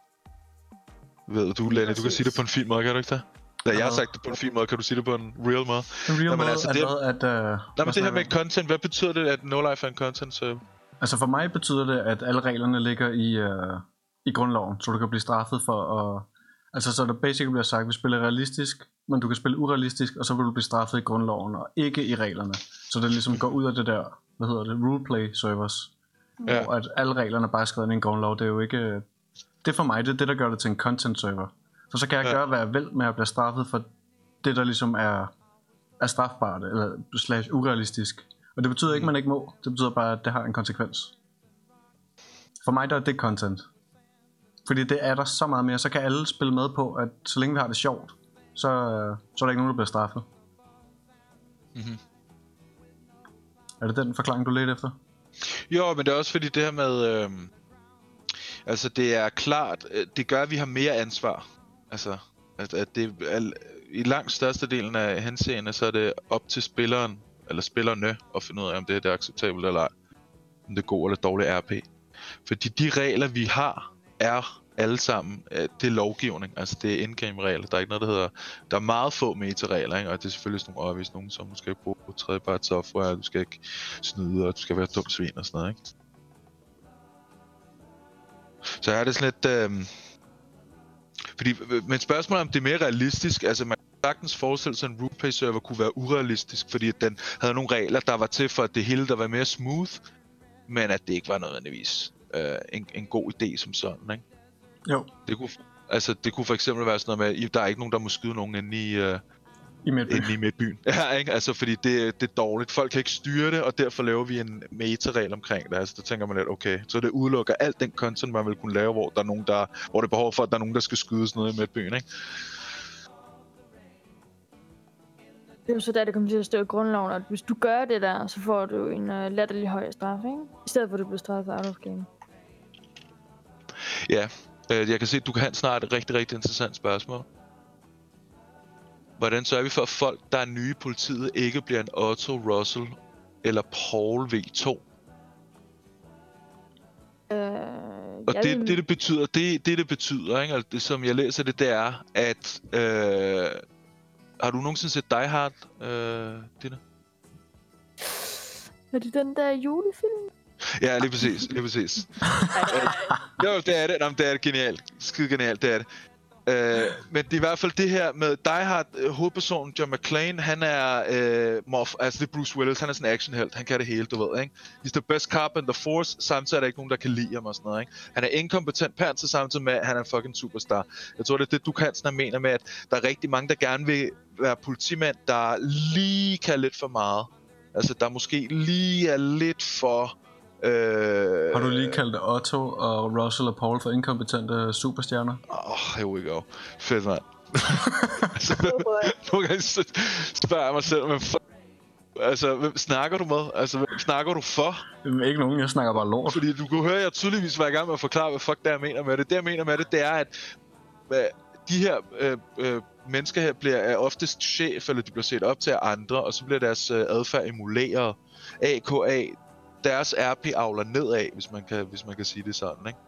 Ved du, Lenny, du kan sige det på en fin måde, kan du ikke det? Da jeg har sagt det på en fin måde, kan du sige det på en real måde? En real Nå, måde, altså, at, det- hvad, at, uh, Nej, men det her med content, hvad betyder det, at No Life er en content server? Altså for mig betyder det, at alle reglerne ligger i, uh, i grundloven, så du kan blive straffet for at... Altså så der basically bliver sagt, at vi spiller realistisk, men du kan spille urealistisk, og så vil du blive straffet i grundloven, og ikke i reglerne. Så det ligesom går ud af det der, hvad hedder det, roleplay servers, Ja. hvor at alle reglerne bare er skrevet ind i en grundlov. Det er jo ikke... Det er for mig, det er det, der gør det til en content server. For så kan jeg Ja. gøre, hvad jeg vil med at blive straffet for det, der ligesom er, er strafbart, eller slash urealistisk. Og det betyder ikke, at man ikke må. Det betyder bare, at det har en konsekvens. For mig der er det content. Fordi det er der så meget mere. Så kan alle spille med på, at så længe vi har det sjovt, så, så er der ikke nogen, der bliver straffet. Mhm. Er det den forklaring, du ledte efter? Jo, men det er også fordi det her med... Øh, altså, det er klart... Øh, det gør, at vi har mere ansvar. Altså, at, at det er, i langt størstedelen af henseende, så er det op til spilleren, eller spillerne, at finde ud af, om det, her, det er acceptabelt eller ej. Om det er god eller dårlig RP. Fordi de regler, vi har, er alle sammen, øh, det er lovgivning. Altså, det er in-game regler. Der er ikke noget, der hedder... Der er meget få meta-regler, ikke? Og det er selvfølgelig sådan nogle obvious nogen, som du skal bruge tredjepart software, du skal ikke snyde, og du skal være dum svin og sådan noget, ikke? Så er det sådan lidt... Øh... Fordi, øh, øh, men spørgsmålet er, om det er mere realistisk, altså man sagtens forestille sig, at en RuPay server kunne være urealistisk, fordi at den havde nogle regler, der var til for, at det hele der var mere smooth, men at det ikke var nødvendigvis øh, en, en god idé som sådan, ikke? Jo, Det kunne, altså, det kunne for eksempel være sådan noget med, at der er ikke nogen, der må skyde nogen inde i, øh, i Midtby. inde i midtbyen. <laughs> Ja, ikke? Altså, fordi det, det er dårligt. Folk kan ikke styre det, og derfor laver vi en meta-regel omkring det. Altså, der tænker man lidt, okay, så det udelukker alt den content, man vil kunne lave, hvor der er nogen, der, hvor det er behov for, at der er nogen, der skal skydes noget i midtbyen, ikke? Det er jo så der, det kommer til at stå i grundloven, at hvis du gør det der, så får du en uh, latterlig høj straf, ikke? I stedet for, at du bliver straffet out of game. Ja, øh, jeg kan se, at du kan have snart et rigtig, rigtig interessant spørgsmål. Hvordan sørger vi for, at folk, der er nye i politiet, ikke bliver en Otto, Russell eller Paul V2? Øh, Og det, vil- det, det betyder, det, det, det betyder, ikke? Altså, det, som jeg læser det, det er, at... Øh, har du nogensinde set Die Hard, øh, Dina? Er det den der julefilm? Ja, lige præcis. Lige præcis. Øh, jo, det er det. Nå, det er det genialt. Skide genialt, det er det. Øh, men det er i hvert fald det her med Die Hard, øh, hovedpersonen John McClane, han er øh, morf, altså det er Bruce Willis, han er sådan en actionhelt, han kan det hele, du ved, ikke? He's the best cop in the force, samtidig er der ikke nogen, der kan lide ham og sådan noget, ikke? Han er inkompetent panser samtidig med, at han er en fucking superstar. Jeg tror, det er det, du kan sådan mener med, at der er rigtig mange, der gerne vil være politimænd, der lige kan lidt for meget. Altså, der måske lige er lidt for... Øh, Har du lige kaldt Otto og Russell og Paul for inkompetente superstjerner? Åh, oh, here we go. Fedt, mand. <laughs> altså, nogle gange spørger jeg mig selv, men fuck, altså, hvem snakker du med? Altså, hvem snakker du for? Jamen, Ikke nogen, jeg snakker bare lort. Fordi du kunne høre, at jeg tydeligvis var i gang med at forklare, hvad fuck det er, jeg mener med det. Det, jeg mener med det, det er, at øh, de her øh, øh, mennesker her bliver er oftest chef, eller de bliver set op til andre, og så bliver deres øh, adfærd emuleret. AKA, deres RP avler nedad, hvis man kan, hvis man kan sige det sådan, ikke?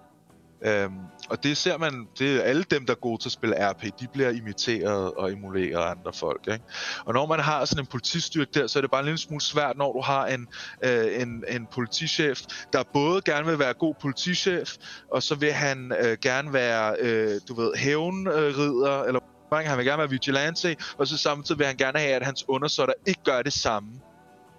Øhm, og det ser man, det er alle dem, der er gode til at spille RP, de bliver imiteret og emuleret af andre folk. Ikke? Og når man har sådan en politistyrke der, så er det bare en lille smule svært, når du har en, øh, en, en politichef, der både gerne vil være god politichef, og så vil han øh, gerne være, øh, du ved, hævnridder, eller han vil gerne være vigilante, og så samtidig vil han gerne have, at hans undersåtter ikke gør det samme.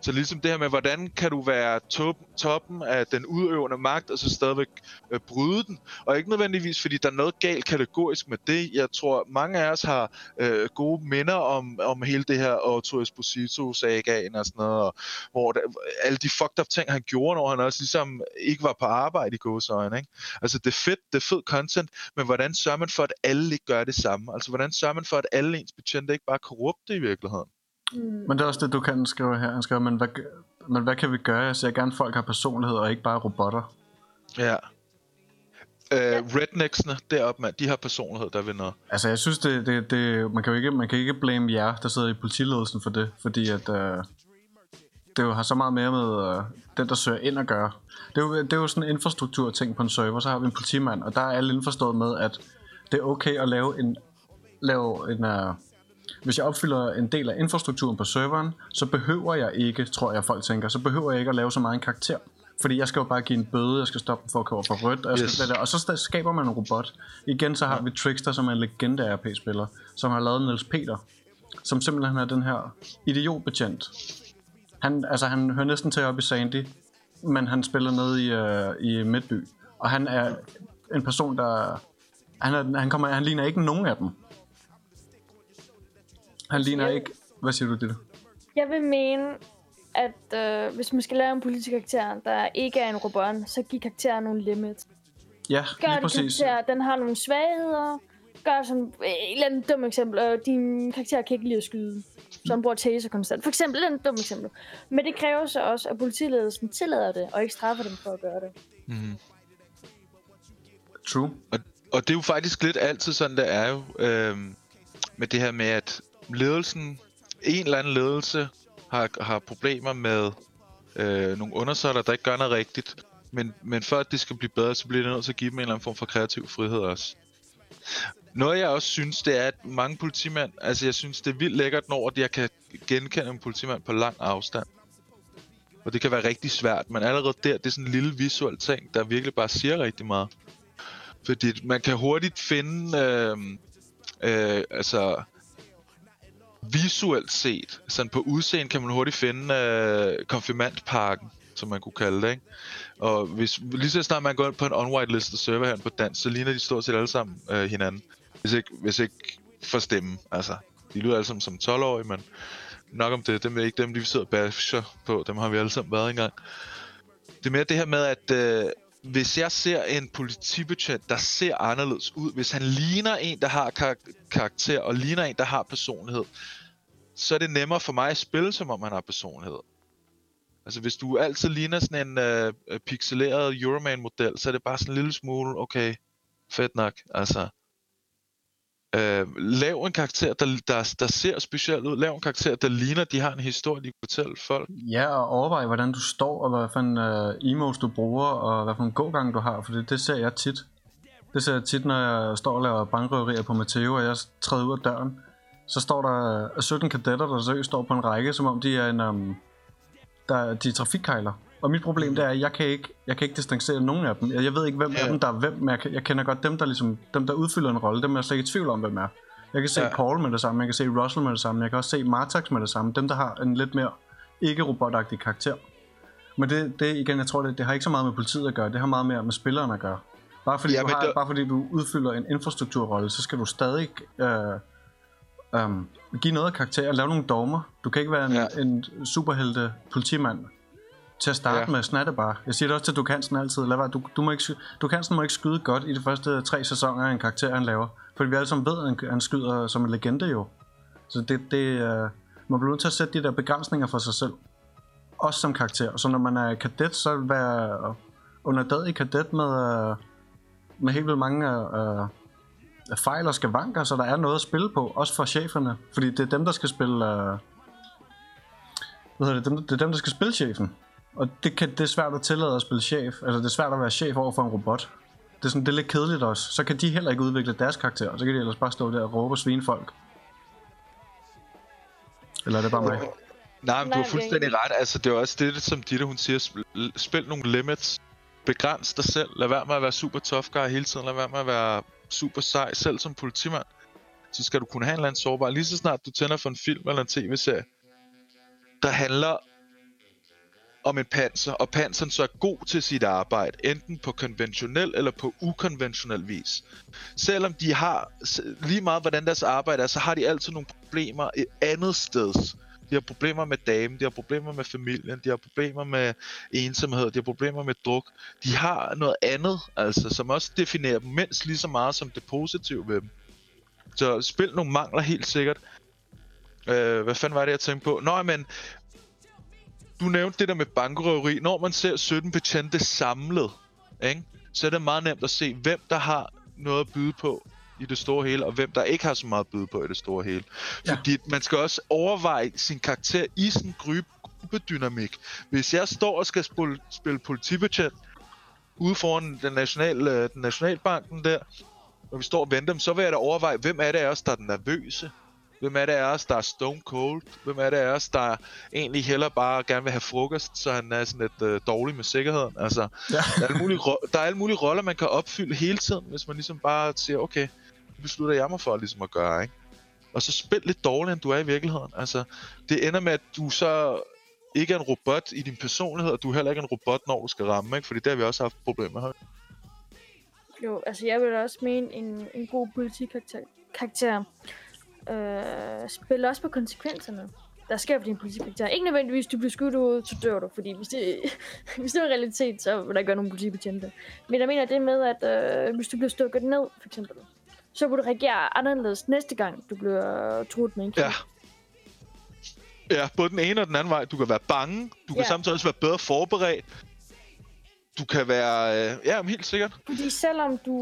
Så ligesom det her med, hvordan kan du være top, toppen af den udøvende magt, og så stadigvæk øh, bryde den. Og ikke nødvendigvis, fordi der er noget galt kategorisk med det. Jeg tror, mange af os har øh, gode minder om, om hele det her Otto Esposito-sagaen og sådan noget, og hvor der, alle de fucked up ting, han gjorde, når han også ligesom ikke var på arbejde i gåsøjne. Ikke? Altså, det er fedt, det er fed content, men hvordan sørger man for, at alle ikke gør det samme? Altså, hvordan sørger man for, at alle ens betjente ikke bare er korrupte i virkeligheden? Mm. Men det er også det, du kan skrive her. Han skriver, men hvad, men hvad kan vi gøre? Jeg ser gerne, at folk har personlighed og ikke bare robotter. Ja. Øh, rednecksene deroppe, mand, de har personlighed, der vil noget. Altså, jeg synes, det, det, det, man, kan jo ikke, man kan ikke blame jer, der sidder i politiledelsen for det, fordi at, øh, det jo har så meget mere med øh, den, der søger ind at gøre. Det er, jo, det er jo sådan en infrastruktur-ting på en server, så har vi en politimand, og der er alle indforstået med, at det er okay at lave en... Lave en øh, hvis jeg opfylder en del af infrastrukturen på serveren, så behøver jeg ikke, tror jeg folk tænker, så behøver jeg ikke at lave så meget en karakter. Fordi jeg skal jo bare give en bøde, jeg skal stoppe for at køre for rødt, og, jeg skal Yes. yes. og så skaber man en robot. Igen så har vi Trickster, som er en legende RP-spiller, som har lavet Niels Peter, som simpelthen er den her idiotbetjent. Han, altså, han hører næsten til op i Sandy, men han spiller nede i, uh, i Midtby. Og han er en person, der... Han, er, han, kommer, han ligner ikke nogen af dem. Han ligner ikke... Hvad siger du, Ditte? Jeg vil mene, at øh, hvis man skal lave en politisk karakter, der ikke er en robot, så giv karakteren nogle limits. Ja, Gør lige det præcis. karakter, den har nogle svagheder. Gør som øh, et eller andet dumt eksempel. Øh, din karakter kan ikke lide at skyde. Så han bruger taser konstant. For eksempel, et eller andet dumt eksempel. Men det kræver så også, at politiledelsen tillader det, og ikke straffer dem for at gøre det. Mm-hmm. True. Og, og det er jo faktisk lidt altid sådan, det er jo, øhm, med det her med, at ledelsen, en eller anden ledelse, har, har problemer med øh, nogle undersøgter, der ikke gør noget rigtigt. Men, men for at det skal blive bedre, så bliver det nødt til at give dem en eller anden form for kreativ frihed også. Noget jeg også synes, det er, at mange politimænd, altså jeg synes, det er vildt lækkert, når jeg kan genkende en politimand på lang afstand. Og det kan være rigtig svært, men allerede der, det er sådan en lille visuel ting, der virkelig bare siger rigtig meget. Fordi man kan hurtigt finde, øh, øh, altså visuelt set, sådan på udseende kan man hurtigt finde øh, konfirmantparken, som man kunne kalde det, ikke? Og hvis, lige så snart man går ind på en on-white unwhitelistet server her på dansk, så ligner de stort set alle sammen øh, hinanden. Hvis ikke, hvis ikke for stemme, altså. De lyder alle sammen som 12-årige, men nok om det, dem er ikke dem, de sidder og basher på, dem har vi alle sammen været engang. Det er mere det her med, at øh, hvis jeg ser en politibetjent, der ser anderledes ud, hvis han ligner en, der har kar- karakter, og ligner en, der har personlighed, så er det nemmere for mig at spille, som om han har personlighed. Altså hvis du altid ligner sådan en øh, pixeleret Euroman-model, så er det bare sådan en lille smule, okay, fedt nok, altså. Øh, lav en karakter, der, der, der ser specielt ud. Lav en karakter, der ligner, de har en historie, de kan fortælle folk. Ja, og overvej, hvordan du står, og hvad for en uh, emos du bruger, og hvad for en gågang du har, for det, det ser jeg tit. Det ser jeg tit, når jeg står og laver bankrøverier på Matteo, og jeg træder ud af døren. Så står der øh, 17 kadetter, der seriøst står på en række, som om de er en... Um, der, de er trafikkejler. Og mit problem det er, at jeg kan ikke, jeg kan ikke distancere nogen af dem. Jeg, jeg ved ikke, hvem ja. Af dem, der er hvem, men jeg, jeg kender godt dem, der, ligesom, dem, der udfylder en rolle. Dem er jeg slet ikke i tvivl om, hvem er. Jeg kan se ja. Paul med det samme, jeg kan se Russell med det samme, jeg kan også se Martax med det samme. Dem, der har en lidt mere ikke-robotagtig karakter. Men det, det igen, jeg tror, det, det har ikke så meget med politiet at gøre. Det har meget mere med spilleren at gøre. Bare fordi, Ja, du, har, det- bare fordi du udfylder en infrastrukturrolle, så skal du stadig øh, um, give noget af karakter og lave nogle dogmer. Du kan ikke være en. Ja. en superhelte politimand til at starte ja. Med snatte bare. Jeg siger det også til Dukansen altid. Lad være, du, du må ikke, sky- Dukansen må ikke skyde godt i de første tre sæsoner af en karakter, han laver. Fordi vi alle sammen ved, at han, han skyder som en legende jo. Så det, det uh, man bliver nødt til at sætte de der begrænsninger for sig selv. Også som karakter. Så når man er kadet, så være underdadig kadet med, uh, med helt vildt mange uh, fejl og skavanker, så der er noget at spille på, også for cheferne. Fordi det er dem, der skal spille... Uh, hvad hedder det, dem, det er dem, der skal spille chefen. Og det, kan, det er svært at tillade at spille chef. Altså, det er svært at være chef over for en robot. Det er, sådan, det er lidt kedeligt også. Så kan de heller ikke udvikle deres karakter, og så kan de ellers bare stå der og råbe og svine folk. Eller er det bare mig? Nej, men du har er fuldstændig ret. Altså, det er også det, som Ditte, hun siger. Spil, spil nogle limits. Begræns dig selv. Lad være med at være super tough guy hele tiden. Lad være med at være super sej. Selv som politimand. Så skal du kunne have en eller anden sårbar. Lige så snart du tænder for en film eller en tv-serie, der handler om en panser, og panseren så er god til sit arbejde, enten på konventionel eller på ukonventionel vis. Selvom de har, lige meget hvordan deres arbejde er, så har de altid nogle problemer et andet sted. De har problemer med damen, de har problemer med familien, de har problemer med ensomhed, de har problemer med druk. De har noget andet, altså, som også definerer dem mindst lige så meget som det positive ved dem. Så spil nogle mangler helt sikkert. Øh, hvad fanden var det, jeg tænkte på? Nå, men du nævnte det der med bankrøveri. Når man ser 17 betjente samlet, ikke? så er det meget nemt at se, hvem der har noget at byde på i det store hele, og hvem der ikke har så meget at byde på i det store hele. Ja. Fordi man skal også overveje sin karakter i gruppe, gruppedynamik. Hvis jeg står og skal spille, spille politibetjent ude foran den, nationale, øh, den nationalbanken der, når vi står og venter, så vil jeg da overveje, hvem er det af os, der er den nervøse? Hvem er det af os, der er stone cold? Hvem er det af os, der egentlig heller bare gerne vil have frokost, så han er sådan lidt øh, dårlig med sikkerheden? Altså, Ja. der, er alle mulige, ro- der er alle mulige roller, man kan opfylde hele tiden, hvis man ligesom bare siger, okay, det beslutter jeg mig for ligesom at gøre, ikke? Og så spil lidt dårligere, end du er i virkeligheden. Altså, det ender med, at du så ikke er en robot i din personlighed, og du er heller ikke en robot, når du skal ramme, ikke? Fordi det har vi også haft problemer med. Jo, altså jeg vil også mene, en, en god politikarakter karakter, øh, spiller også på konsekvenserne. Der sker for din politikarakter. Ikke nødvendigvis, du bliver skudt ud, så dør du. Fordi hvis det, <laughs> hvis det er en realitet, så vil der ikke være nogen politibetjente. Men jeg mener det med, at øh, hvis du bliver stukket ned, for eksempel, så vil du reagere anderledes næste gang, du bliver truet med en kniv. Ja. Ja, både den ene og den anden vej. Du kan være bange. Du kan Ja. samtidig også være bedre forberedt. Du kan være... Øh, ja, helt sikkert. Fordi selvom du,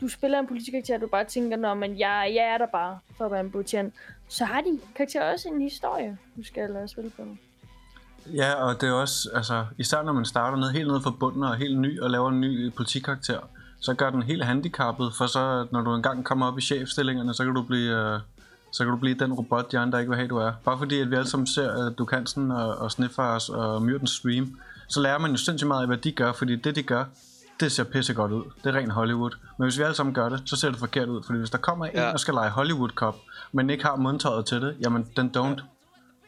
du spiller en politikarakter, du bare tænker, Nå, men jeg, jeg er der bare for at være en betjent, så har din karakter også en historie, du skal uh, spille på. Ja, og det er også, altså, især når man starter ned, helt ned fra bunden og er helt ny og laver en ny politikarakter, så gør den helt handicappet, for så når du engang kommer op i chefstillingerne, så kan du blive, øh, så kan du blive den robot, de andre ikke vil have, du er. Bare fordi, at vi alle sammen ser uh, Dukansen og, og Sniffers og Myrtens stream, så lærer man jo sindssygt meget af, hvad de gør, fordi det, de gør, det ser pisse godt ud. Det er rent Hollywood. Men hvis vi alle sammen gør det, så ser det forkert ud. Fordi hvis der kommer en Ja. og skal lege Hollywood Cop, men ikke har mundtøjet til det, jamen den don't.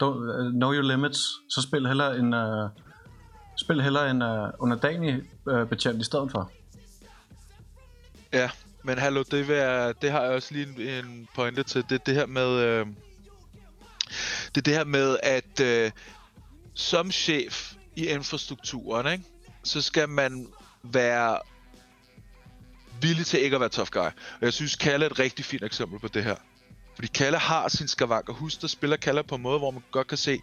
don't uh, know your limits. Så spil hellere en, uh, spil hellere en uh, underdanig uh, betjent i stedet for. Ja, men hallo, det, jeg, det har jeg også lige en, en pointe til. Det det her med... Øh, det er det her med, at øh, som chef i infrastrukturen, ikke, så skal man være villig til ikke at være tough guy. Og jeg synes, Kalle er et rigtig fint eksempel på det her. Fordi Kalle har sin skavanker. Husk, der spiller Kalle på en måde, hvor man godt kan se,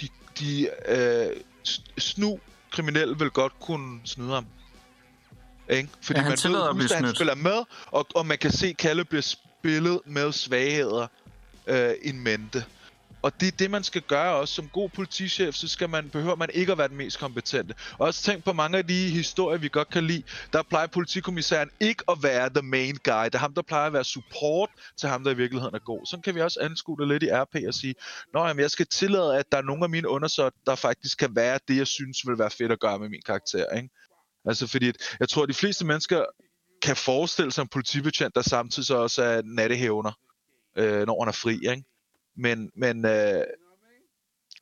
de, de øh, snu kriminelle vil godt kunne snyde ham. Ikke? Fordi Ja, man ved, at husk, at han spiller med, og, og man kan se, Kalle bliver spillet med svagheder øh, in mente. Og det er det, man skal gøre også. Som god politichef, så skal man, behøver man ikke at være den mest kompetente. Også tænk på mange af de historier, vi godt kan lide. Der plejer politikommissæren ikke at være the main guy. Det er ham, der plejer at være support til ham, der i virkeligheden er god. Så kan vi også anskue det lidt i RP og sige, Nå, jamen, jeg skal tillade, at der er nogle af mine undersåtter, der faktisk kan være det, jeg synes vil være fedt at gøre med min karakter. Ikke? Altså fordi, jeg tror, at de fleste mennesker kan forestille sig en politibetjent, der samtidig så også er nattehævner, øh, når han er fri. Ikke? Men, men, øh,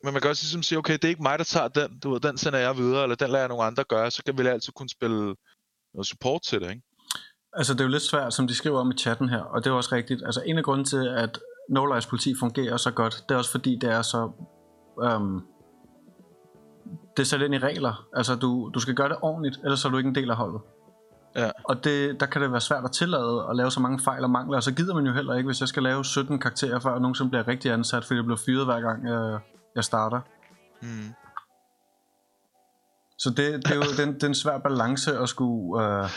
men man kan også ligesom sige, okay, det er ikke mig, der tager den. Du ved, den sender jeg videre, eller den lader jeg nogle andre gøre. Så kan vi altid kunne spille noget support til det, ikke? Altså, det er jo lidt svært, som de skriver om i chatten her, og det er også rigtigt. Altså, en af grunden til, at No Lies politi fungerer så godt, det er også fordi, det er så... Øhm, det er sat ind i regler. Altså, du, du skal gøre det ordentligt, ellers er du ikke en del af holdet. Ja. Og det, der kan det være svært at tillade at lave så mange fejl og mangler, og så gider man jo heller ikke, hvis jeg skal lave 17 karakterer, før nogen som bliver rigtig ansat, fordi jeg bliver fyret hver gang, jeg, jeg starter. Mm. Så det, det er jo den, det er en svær balance at skulle... Øh,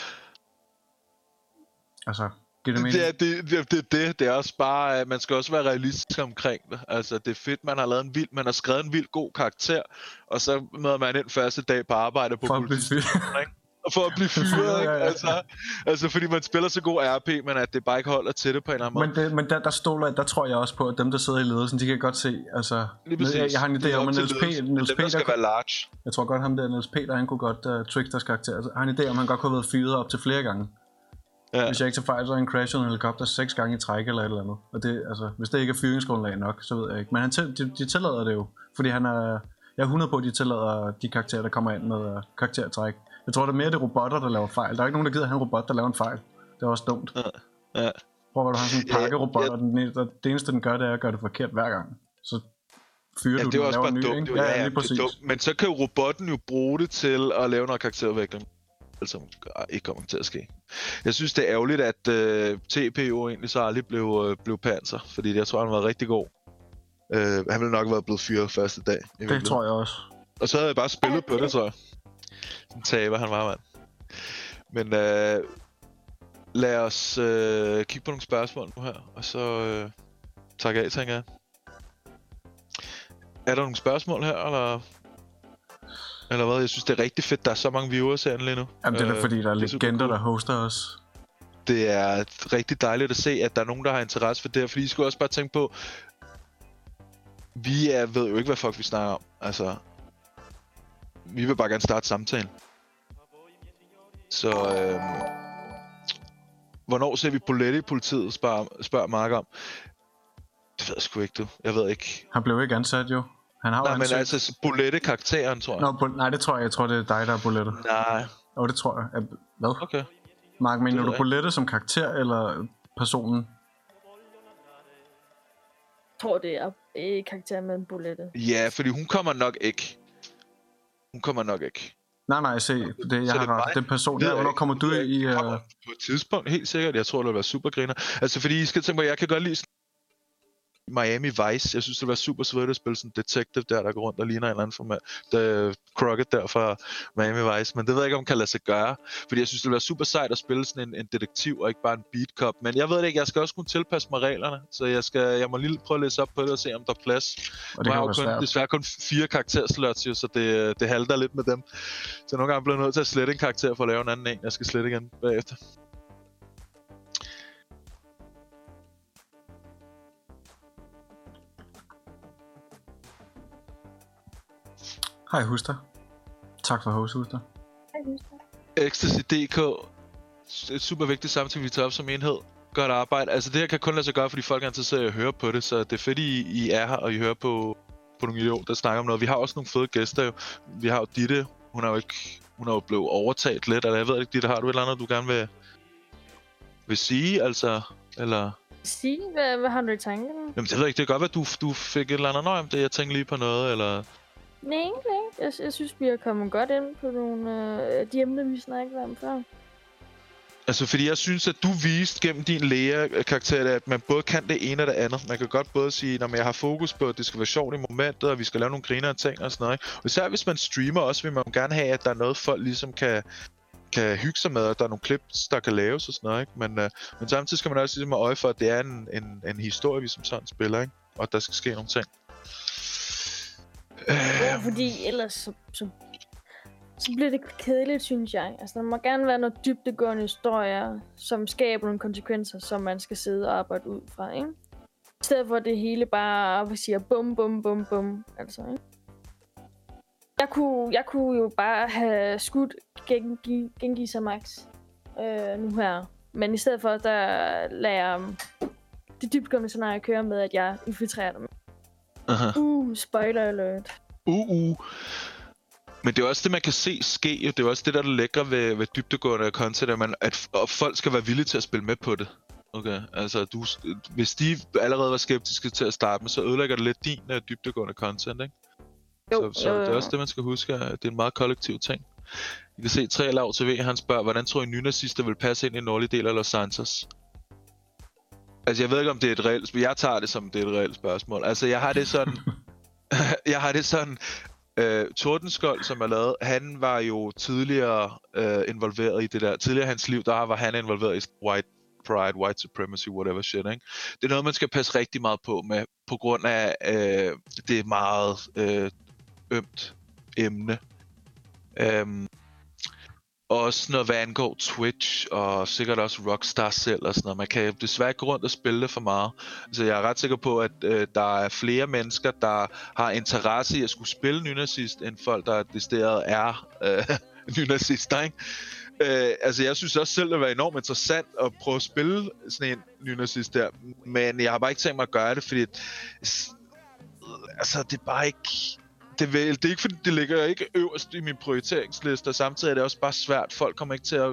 altså, giver det mening? Det er det, det, det, det, det er også bare, at man skal også være realistisk omkring det. Altså, det er fedt, man har lavet en vild, man har skrevet en vild god karakter, og så møder man ind første dag på arbejde på For for at blive fyret, ikke? Altså, altså, fordi man spiller så god RP, men at det bare ikke holder til det på en eller anden måde. Men, det, men der, der stoler, der tror jeg også på, at dem, der sidder i ledelsen, de kan godt se, altså... Jeg, jeg har en idé om, at Niels P. Niels P. der skal Der, være large. jeg tror godt, ham der Niels Peter, han kunne godt uh, trick deres karakter. Altså, jeg har en idé om, han godt kunne have været fyret op til flere gange. Ja. Hvis jeg ikke tager fejl, så har han crashet en helikopter seks gange i træk eller et eller andet. Og det, altså, hvis det ikke er fyringsgrundlag nok, så ved jeg ikke. Men han de, de tillader det jo, fordi han er... Jeg er 100 på, at de tillader de karakterer, der kommer ind med uh, karaktertræk. Jeg tror, det er mere det robotter, der laver fejl. Der er ikke nogen, der gider have en robot, der laver en fejl. Det er også dumt. Ja. Prøv at du har sådan en Ja, pakkerobot, ja. og den, eneste- det eneste, den gør, det er at gøre det forkert hver gang. Så fyrer Ja, du det er også bare ny, dumt. ikke? Jo, ja, ja, lige det er præcis. dumt. Men så kan jo robotten jo bruge det til at lave noget karakterudvikling. Altså, ikke kommer til at ske. Jeg synes, det er ærgerligt, at uh, TP jo egentlig så aldrig blev, uh, blev panser, fordi jeg tror, han var rigtig god. Uh, han ville nok have været blevet fyret første dag. Det tror jeg også. Og så havde jeg bare spillet på det, tror jeg. Den taber han var, mand. Men uh, lad os uh, kigge på nogle spørgsmål nu her, og så uh, takke af, tænker jeg. Er der nogle spørgsmål her, eller... Eller hvad? Jeg synes, det er rigtig fedt, der er så mange viewers herinde lige nu. Jamen, det er da Øh, fordi, der er er legender, cool. der hoster os. det er rigtig dejligt at se, at der er nogen, der har interesse for det her, fordi I skulle også bare tænke på, vi er, ved jo ikke, hvad fuck vi snakker om. Altså, vi vil bare gerne starte samtalen. Så, øhm, hvornår ser vi Bolette i politiet, spørger, spørger Mark om. Det ved jeg sgu ikke, du. Jeg ved ikke. Han blev ikke ansat, jo. Han har jo Nej, men altså, Bolette-karakteren, tror jeg. Nå, Bo- nej, det tror jeg. Jeg tror, det er dig, der er Bolette. Nej, Jo, det tror jeg. Er- Hvad? okay. Mark, mener du Bolette som karakter, eller personen? Jeg tror, det er øh, karakter med en bulette. Ja, fordi hun kommer nok ikke. Hun kommer nok ikke. Nej, nej, se. Det, jeg har ret. er person. Jeg hvornår kommer du i... Uh... På et tidspunkt, helt sikkert. Jeg tror, det vil være super griner. Altså, fordi I skal tænke på, at jeg kan godt lide Miami Vice. Jeg synes, det var super svedigt at spille sådan en detective der, der går rundt og ligner en eller anden format. The Crockett der fra Miami Vice. Men det ved jeg ikke, om kan lade sig gøre. Fordi jeg synes, det være super sejt at spille sådan en, en detektiv og ikke bare en beat cop. Men jeg ved det ikke, jeg skal også kunne tilpasse mig reglerne. Så jeg, skal, jeg må lige prøve at læse op på det og se, om der er plads. Og det Nu kan har jeg jo kun, svært. desværre kun fire karakterslots, jo, så det, det halter lidt med dem. Så nogle gange bliver jeg nødt til at slette en karakter for at lave en anden en. Jeg skal slette igen bagefter. Hej, Huster. Tak for host, Huster. Ecstasy.dk Et super vigtigt samtale, vi tager op som enhed. Godt arbejde. Altså det her kan kun lade sig gøre, fordi folk er interesseret i at høre på det, så det er fedt, I, I er her, og I hører på, på nogle idioter, der snakker om noget. Vi har også nogle fede gæster jo. Vi har jo Ditte, hun er jo ikke, hun er jo blevet overtaget lidt, eller jeg ved ikke, Ditte, har du et eller andet, du gerne vil, vil sige, altså, eller... Sige, hvad, hvad har du i tankerne? Jamen, det ved jeg ikke, det kan godt være, du, du fik et eller andet, Nå, det jeg tænkte lige på noget, eller... Nej, nej. Jeg, jeg synes, vi har kommet godt ind på nogle øh, de emner, vi snakkede om før. Altså, fordi jeg synes, at du viste gennem din læger-karakter, at man både kan det ene og det andet. Man kan godt både sige, at jeg har fokus på, at det skal være sjovt i momentet, og vi skal lave nogle griner ting og sådan noget. Ikke? Og især hvis man streamer også, vil man gerne have, at der er noget, folk ligesom kan, kan hygge sig med, og der er nogle clips, der kan laves og sådan noget. Ikke? Men, øh, men samtidig skal man også ligesom have øje for, at det er en, en, en historie, vi som sådan spiller, ikke? og at der skal ske nogle ting. Ja, fordi ellers så, så, så bliver det kedeligt, synes jeg. Altså, der må gerne være noget dybdegående historier, som skaber nogle konsekvenser, som man skal sidde og arbejde ud fra, ikke? I stedet for det hele bare hvad siger bum, bum, bum, bum, altså, ikke? Jeg kunne, jeg kunne jo bare have skudt Gengi, Gengi Max øh, nu her. Men i stedet for, der lader jeg um, det dybtgående scenarie køre med, at jeg infiltrerer dem. Aha. Uh, spoiler alert. Uh, uh. Men det er også det, man kan se ske. Det er også det, der er lækre ved, ved dybdegående content, at, man, at og folk skal være villige til at spille med på det. Okay, altså du, hvis de allerede var skeptiske til at starte med, så ødelægger det lidt din uh, dybdegående content, ikke? Jo, så, så jo, det er også det, man skal huske, at det er en meget kollektiv ting. I kan se 3 Lav TV, han spørger, hvordan tror I nynazister vil passe ind i nordlige del af Los Santos? Altså, jeg ved ikke, om det er et reelt spørgsmål. Jeg tager det som, det er et reelt spørgsmål. Altså, jeg har det sådan... <laughs> <laughs> jeg har det sådan... Øh, Tordenskold, som er lavet, han var jo tidligere øh, involveret i det der. Tidligere i hans liv, der var han involveret i white pride, white supremacy, whatever shit, ikke? Det er noget, man skal passe rigtig meget på med, på grund af øh, det meget øh, ømt emne. Øhm, også når hvad angår Twitch, og sikkert også Rockstar selv og sådan noget. Man kan desværre ikke gå rundt og spille det for meget. Så jeg er ret sikker på, at øh, der er flere mennesker, der har interesse i at skulle spille nynazist, end folk, der decideret er øh, <laughs> nynazister, ikke? Øh, altså, jeg synes også selv, det var enormt interessant at prøve at spille sådan en nynazist der. Men jeg har bare ikke tænkt mig at gøre det, fordi... Altså, det er bare ikke... Det, vil, det er ikke fordi, det ligger ikke øverst i min prioriteringsliste, og samtidig er det også bare svært. Folk kommer ikke til at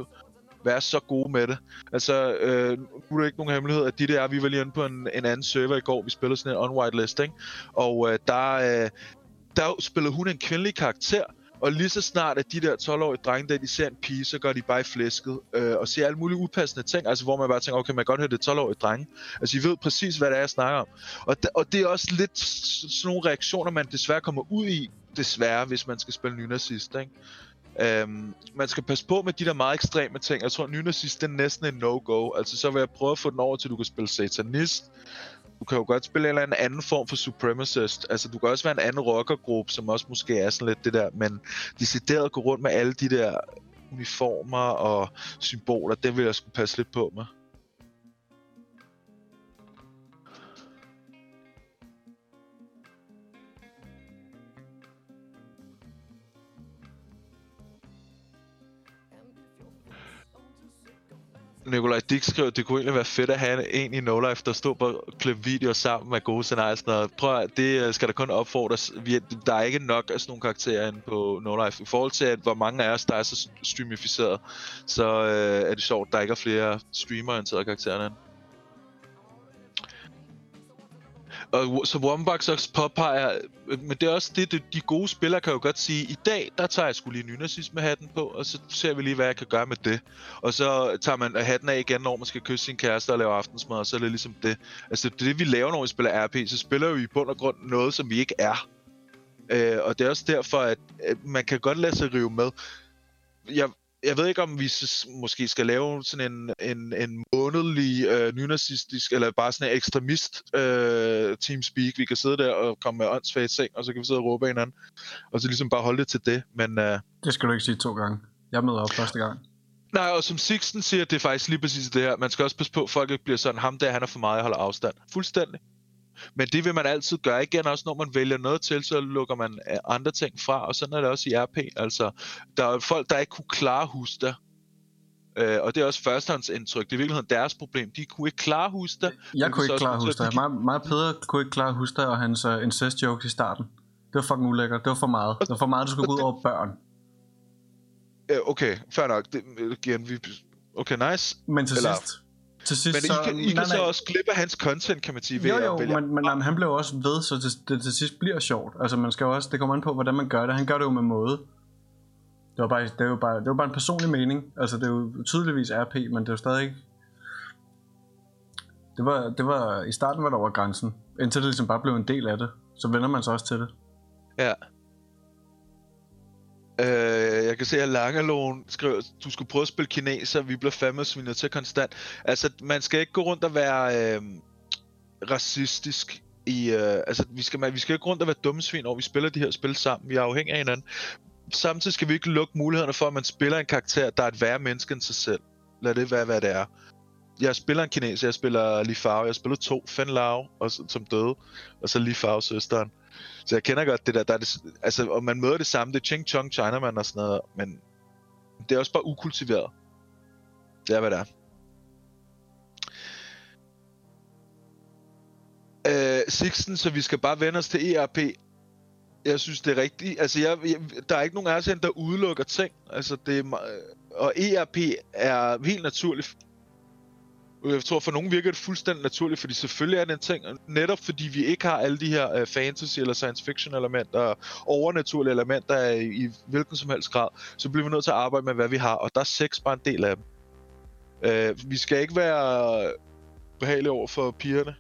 være så gode med det. Altså, øh, nu er det ikke nogen hemmelighed, at de der, vi var lige inde på en, en anden server i går, vi spillede sådan en on-white list, ikke? Og øh, der, øh, der spillede hun en kvindelig karakter, og lige så snart, at de der 12-årige drenge, der de ser en pige, så går de bare i flæsket, øh, og ser alle mulige upassende ting, altså hvor man bare tænker, okay, man kan godt høre, det er 12-årige drenge. Altså, I ved præcis, hvad det er, jeg snakker om. Og, d- og det er også lidt sådan nogle reaktioner, man desværre kommer ud i, desværre, hvis man skal spille nynazist, ikke? Øhm, man skal passe på med de der meget ekstreme ting. Jeg tror, nynazist det er næsten en no-go. Altså, så vil jeg prøve at få den over til, at du kan spille satanist. Du kan jo godt spille en eller anden anden form for supremacist. Altså, du kan også være en anden rockergruppe, som også måske er sådan lidt det der. Men decideret gå rundt med alle de der uniformer og symboler, det vil jeg skulle passe lidt på med. Nikolaj Dick skrev, det kunne egentlig være fedt at have en i No Life, der stod på klip videoer sammen med gode scenarier sådan noget. Prøv at, det øh, skal der kun opfordres. Vi, der er ikke nok af sådan nogle karakterer inde på No Life. I forhold til, at hvor mange af os, der er så streamificeret, så øh, er det sjovt, at der ikke er flere streamer-orienterede karakterer end. Og så Wombox også påpeger, men det er også det, de gode spillere kan jo godt sige, i dag, der tager jeg skulle lige nynazisme-hatten på, og så ser vi lige, hvad jeg kan gøre med det. Og så tager man hatten af igen, når man skal kysse sin kæreste og lave aftensmad, og så er det ligesom det. Altså, det det, vi laver, når vi spiller RP, så spiller vi i bund og grund noget, som vi ikke er. Øh, og det er også derfor, at man kan godt lade sig rive med. Jeg, jeg ved ikke, om vi måske skal lave sådan en, en, en månedlig øh, nynazistisk, eller bare sådan en ekstremist øh, teamspeak. Vi kan sidde der og komme med åndssvagt ting, og så kan vi sidde og råbe hinanden. Og så ligesom bare holde det til det. Men øh, Det skal du ikke sige to gange. Jeg møder op første gang. Nej, og som Sixten siger, det er faktisk lige præcis det her. Man skal også passe på, at folk ikke bliver sådan, ham der, han er for meget, jeg holder afstand. Fuldstændig. Men det vil man altid gøre igen, også når man vælger noget til, så lukker man øh, andre ting fra, og sådan er det også i RP. Altså, der er folk, der ikke kunne klare Husta, øh, og det er også førstehåndsindtryk. Det er i virkeligheden deres problem. De kunne ikke klare Husta. Jeg kunne ikke klare Husta. Mig, mig Peder kunne ikke klare Husta og hans uh, incest jokes i starten. Det var fucking ulækkert. Det var for meget. Det var for meget, du skulle gå ud over børn. Øh, okay, fair nok. Det, igen, vi, okay, nice. Men til Eller- sidst... Til sidst Men I kan, I kan så også klippe hans content, kan man sige. ved Jo jo, men, men jamen, han blev også ved, så det, det til sidst bliver sjovt. Altså man skal også, det kommer an på, hvordan man gør det. Han gør det jo med måde. Det var bare, det jo bare, det var bare en personlig mening. Altså det er jo tydeligvis RP, men det er jo stadig. Det var, det var, i starten var der over grænsen, indtil det ligesom bare blev en del af det. Så vender man sig også til det. Ja. Øh, jeg kan se, at Langelån skriver, du skulle prøve at spille kineser, vi bliver fandme svinet til konstant. Altså, man skal ikke gå rundt og være øh, racistisk i øh, altså, vi skal, man, vi skal ikke gå rundt og være dumme svin over, vi spiller de her spil sammen. Vi er afhængige af hinanden. Samtidig skal vi ikke lukke mulighederne for, at man spiller en karakter, der er et værre menneske end sig selv. Lad det være, hvad det er. Jeg spiller en kineser, jeg spiller Li Fao, jeg spiller to, Fen Lao, og, som døde, og så Li Fao, søsteren. Så jeg kender godt det der, der er det, altså, og man møder det samme, det er Ching Chong, Chinaman og sådan noget, men det er også bare ukultiveret. Det er, hvad det er. Øh, Sixten, så vi skal bare vende os til ERP. Jeg synes, det er rigtigt. Altså, jeg, jeg, der er ikke nogen af os, der udelukker ting. Altså, det er, og ERP er helt naturligt. Jeg tror, for nogen virker det fuldstændig naturligt, fordi selvfølgelig er det en ting. Netop fordi vi ikke har alle de her uh, fantasy- eller science fiction elementer, og overnaturlige elementer i, i hvilken som helst grad, så bliver vi nødt til at arbejde med, hvad vi har. Og der er sex bare en del af dem. Uh, vi skal ikke være behagelige over for pigerne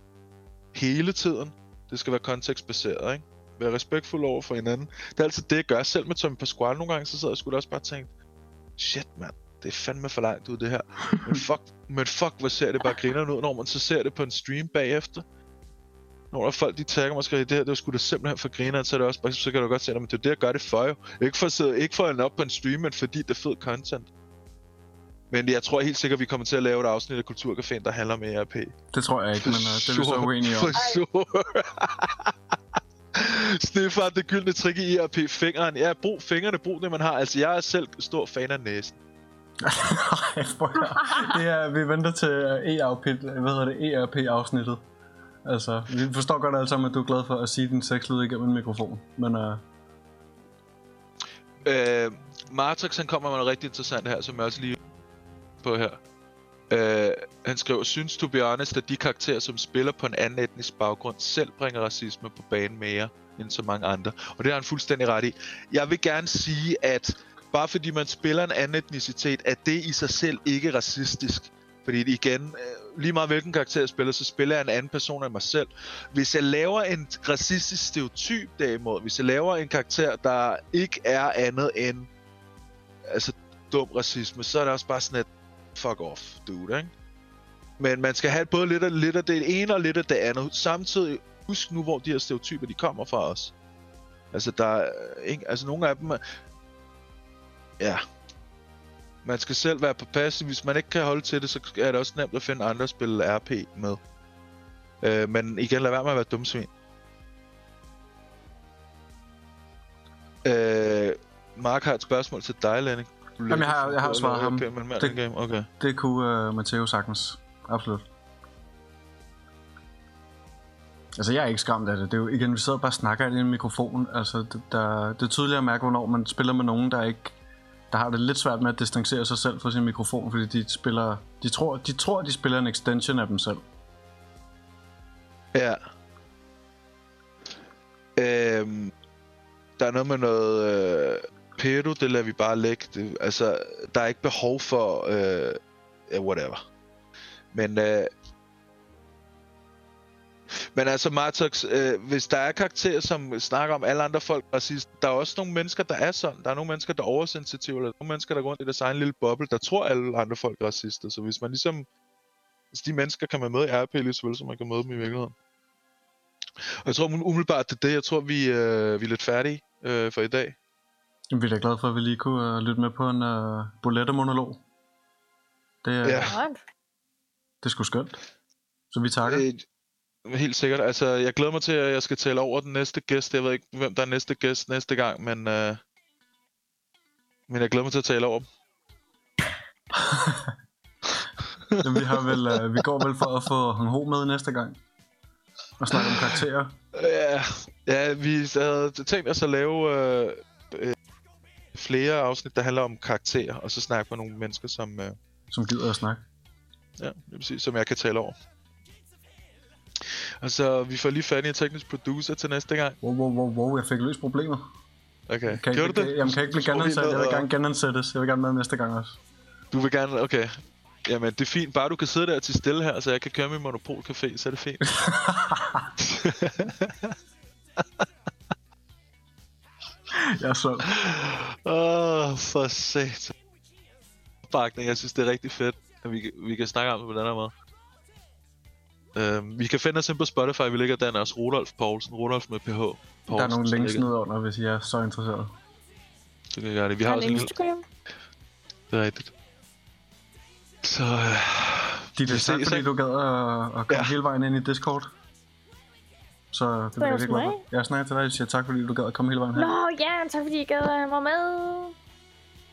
hele tiden. Det skal være kontekstbaseret, ikke? Være respektfuld over for hinanden. Det er altid det, jeg gør. Selv med Tommy Pasquale nogle gange, så sidder jeg sgu da også bare og tænkt, shit mand, det er fandme for langt ud det her. Men fuck, men fuck, hvor ser det bare grinerne ud, når man så ser det på en stream bagefter. Når der er folk, de tagger mig og skriver, det her, det var sgu da simpelthen for grineren, så er det også bare, så kan du godt se, at det er det, jeg gør det for jo. Ikke for at sidde, ikke for at op på en stream, men fordi det er fed content. Men jeg tror helt sikkert, vi kommer til at lave et afsnit af Kulturcaféen, der handler om ERP. Det tror jeg ikke, men uh, det er vi så uenige om. For sure. <laughs> Stefan, det gyldne trick i ERP, fingeren. Ja, brug fingrene, brug det, man har. Altså, jeg er selv stor fan af næsen. Ej, <laughs> det er, vi venter til øh, ERP, hvad hedder det, ERP-afsnittet. Altså, vi forstår godt alle sammen, at du er glad for at sige din sexlyd igennem en mikrofon. Men uh, Øh, Matrix, han kommer med noget rigtig interessant her, som jeg også lige på her. Øh, han skriver, synes du, be honest, at de karakterer, som spiller på en anden etnisk baggrund, selv bringer racisme på banen mere end så mange andre. Og det har han fuldstændig ret i. Jeg vil gerne sige, at bare fordi man spiller en anden etnicitet, er det i sig selv ikke racistisk. Fordi igen, øh, lige meget hvilken karakter jeg spiller, så spiller jeg en anden person end mig selv. Hvis jeg laver en racistisk stereotyp derimod, hvis jeg laver en karakter, der ikke er andet end altså dum racisme, så er det også bare sådan et fuck off, dude, ikke? Men man skal have både lidt af, lidt af det ene og lidt af det andet. Samtidig, husk nu, hvor de her stereotyper, de kommer fra os. Altså, der er, ikke, altså nogle af dem, ja, man skal selv være på pas. Hvis man ikke kan holde til det, så er det også nemt at finde andre at spille RP med. Øh, men igen, lad være med at være dumsvin. Øh, Mark har et spørgsmål til dig, Lenny. Jamen, jeg har- jeg har svaret ham. Det... Men Det- game. Okay. det kunne uh, Matteo sagtens. Absolut. Altså, jeg er ikke skræmt af det. Det er jo igen, vi sidder og bare og snakker i en mikrofon. Altså, det, der, det er tydeligt at mærke, hvornår man spiller med nogen, der ikke der har det lidt svært med at distancere sig selv fra sin mikrofon, fordi de spiller, de tror, de tror, de spiller en extension af dem selv. Ja. Øhm, der er noget med noget øh, Peru, det lader vi bare lægge. Det, altså, der er ikke behov for øh, whatever. Men øh, men altså, Martox, øh, hvis der er karakterer, som snakker om alle andre folk racist, der er også nogle mennesker, der er sådan. Der er nogle mennesker, der er oversensitive, eller nogle mennesker, der går rundt i deres egen lille boble, der tror, alle andre folk er racister. Så hvis man ligesom... Hvis de mennesker kan man møde i RP lige så vel, som man kan møde dem i virkeligheden. Og jeg tror um- umiddelbart, det er det. Jeg tror, vi, øh, vi er lidt færdige øh, for i dag. Jamen, vi er da glade for, at vi lige kunne uh, lytte med på en uh, bolette-monolog. Det, er, Ja. det er sgu skønt. Så vi takker. Øh, helt sikkert. Altså, jeg glæder mig til, at jeg skal tale over den næste gæst. Jeg ved ikke, hvem der er næste gæst næste gang, men... Øh, men jeg glæder mig til at tale over dem. <laughs> Jamen, vi, har vel, uh, vi går vel for at få Hong Ho med næste gang. Og snakke om karakterer. Ja, ja vi havde tænkt os at lave øh, øh, flere afsnit, der handler om karakterer, og så snakke med nogle mennesker, som, øh, som gider at snakke. ja, det er præcis, som jeg kan tale over. Altså, vi får lige fat i en teknisk producer til næste gang. Wow, wow, wow, wow, jeg fik løst problemer. Okay, Kan gjorde du det? Jamen, kan ikke blive genansat. Jeg vil og- gerne genansættes. Jeg vil gerne med næste gang også. Du vil gerne, okay. Jamen, det er fint. Bare du kan sidde der til stille her, så jeg kan køre min Monopol Café, så er det fint. <laughs> Jeg er solgt. Åh, oh, for sat. Bakning, jeg synes, det er rigtig fedt, at vi, vi kan snakke om det på den her måde. Uh, vi kan finde os ind på Spotify, vi ligger der også Rudolf Poulsen, Rudolf med PH. Poulsen, Der er nogle links ligger- ned under, hvis I er så interesseret. Så kan jeg gøre det. Vi Har har også en lille... Instagram? Det er rigtigt. Så... Uh, Ditte, Vi tak fordi du gad at, at komme Ja. hele vejen ind i Discord. Så det bliver jeg glad for. Jeg snakker til dig, jeg siger tak fordi du gad at komme hele vejen her. Nå, ja, tak fordi I gad at være med.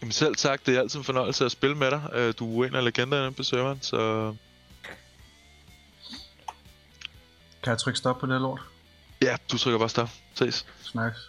Jamen selv tak, det er altid en fornøjelse at spille med dig. Øh, Du er en af legenderne på serveren, så Kan jeg trykke stop på det lort? ja, du trykker bare stop. Ses. Snakkes.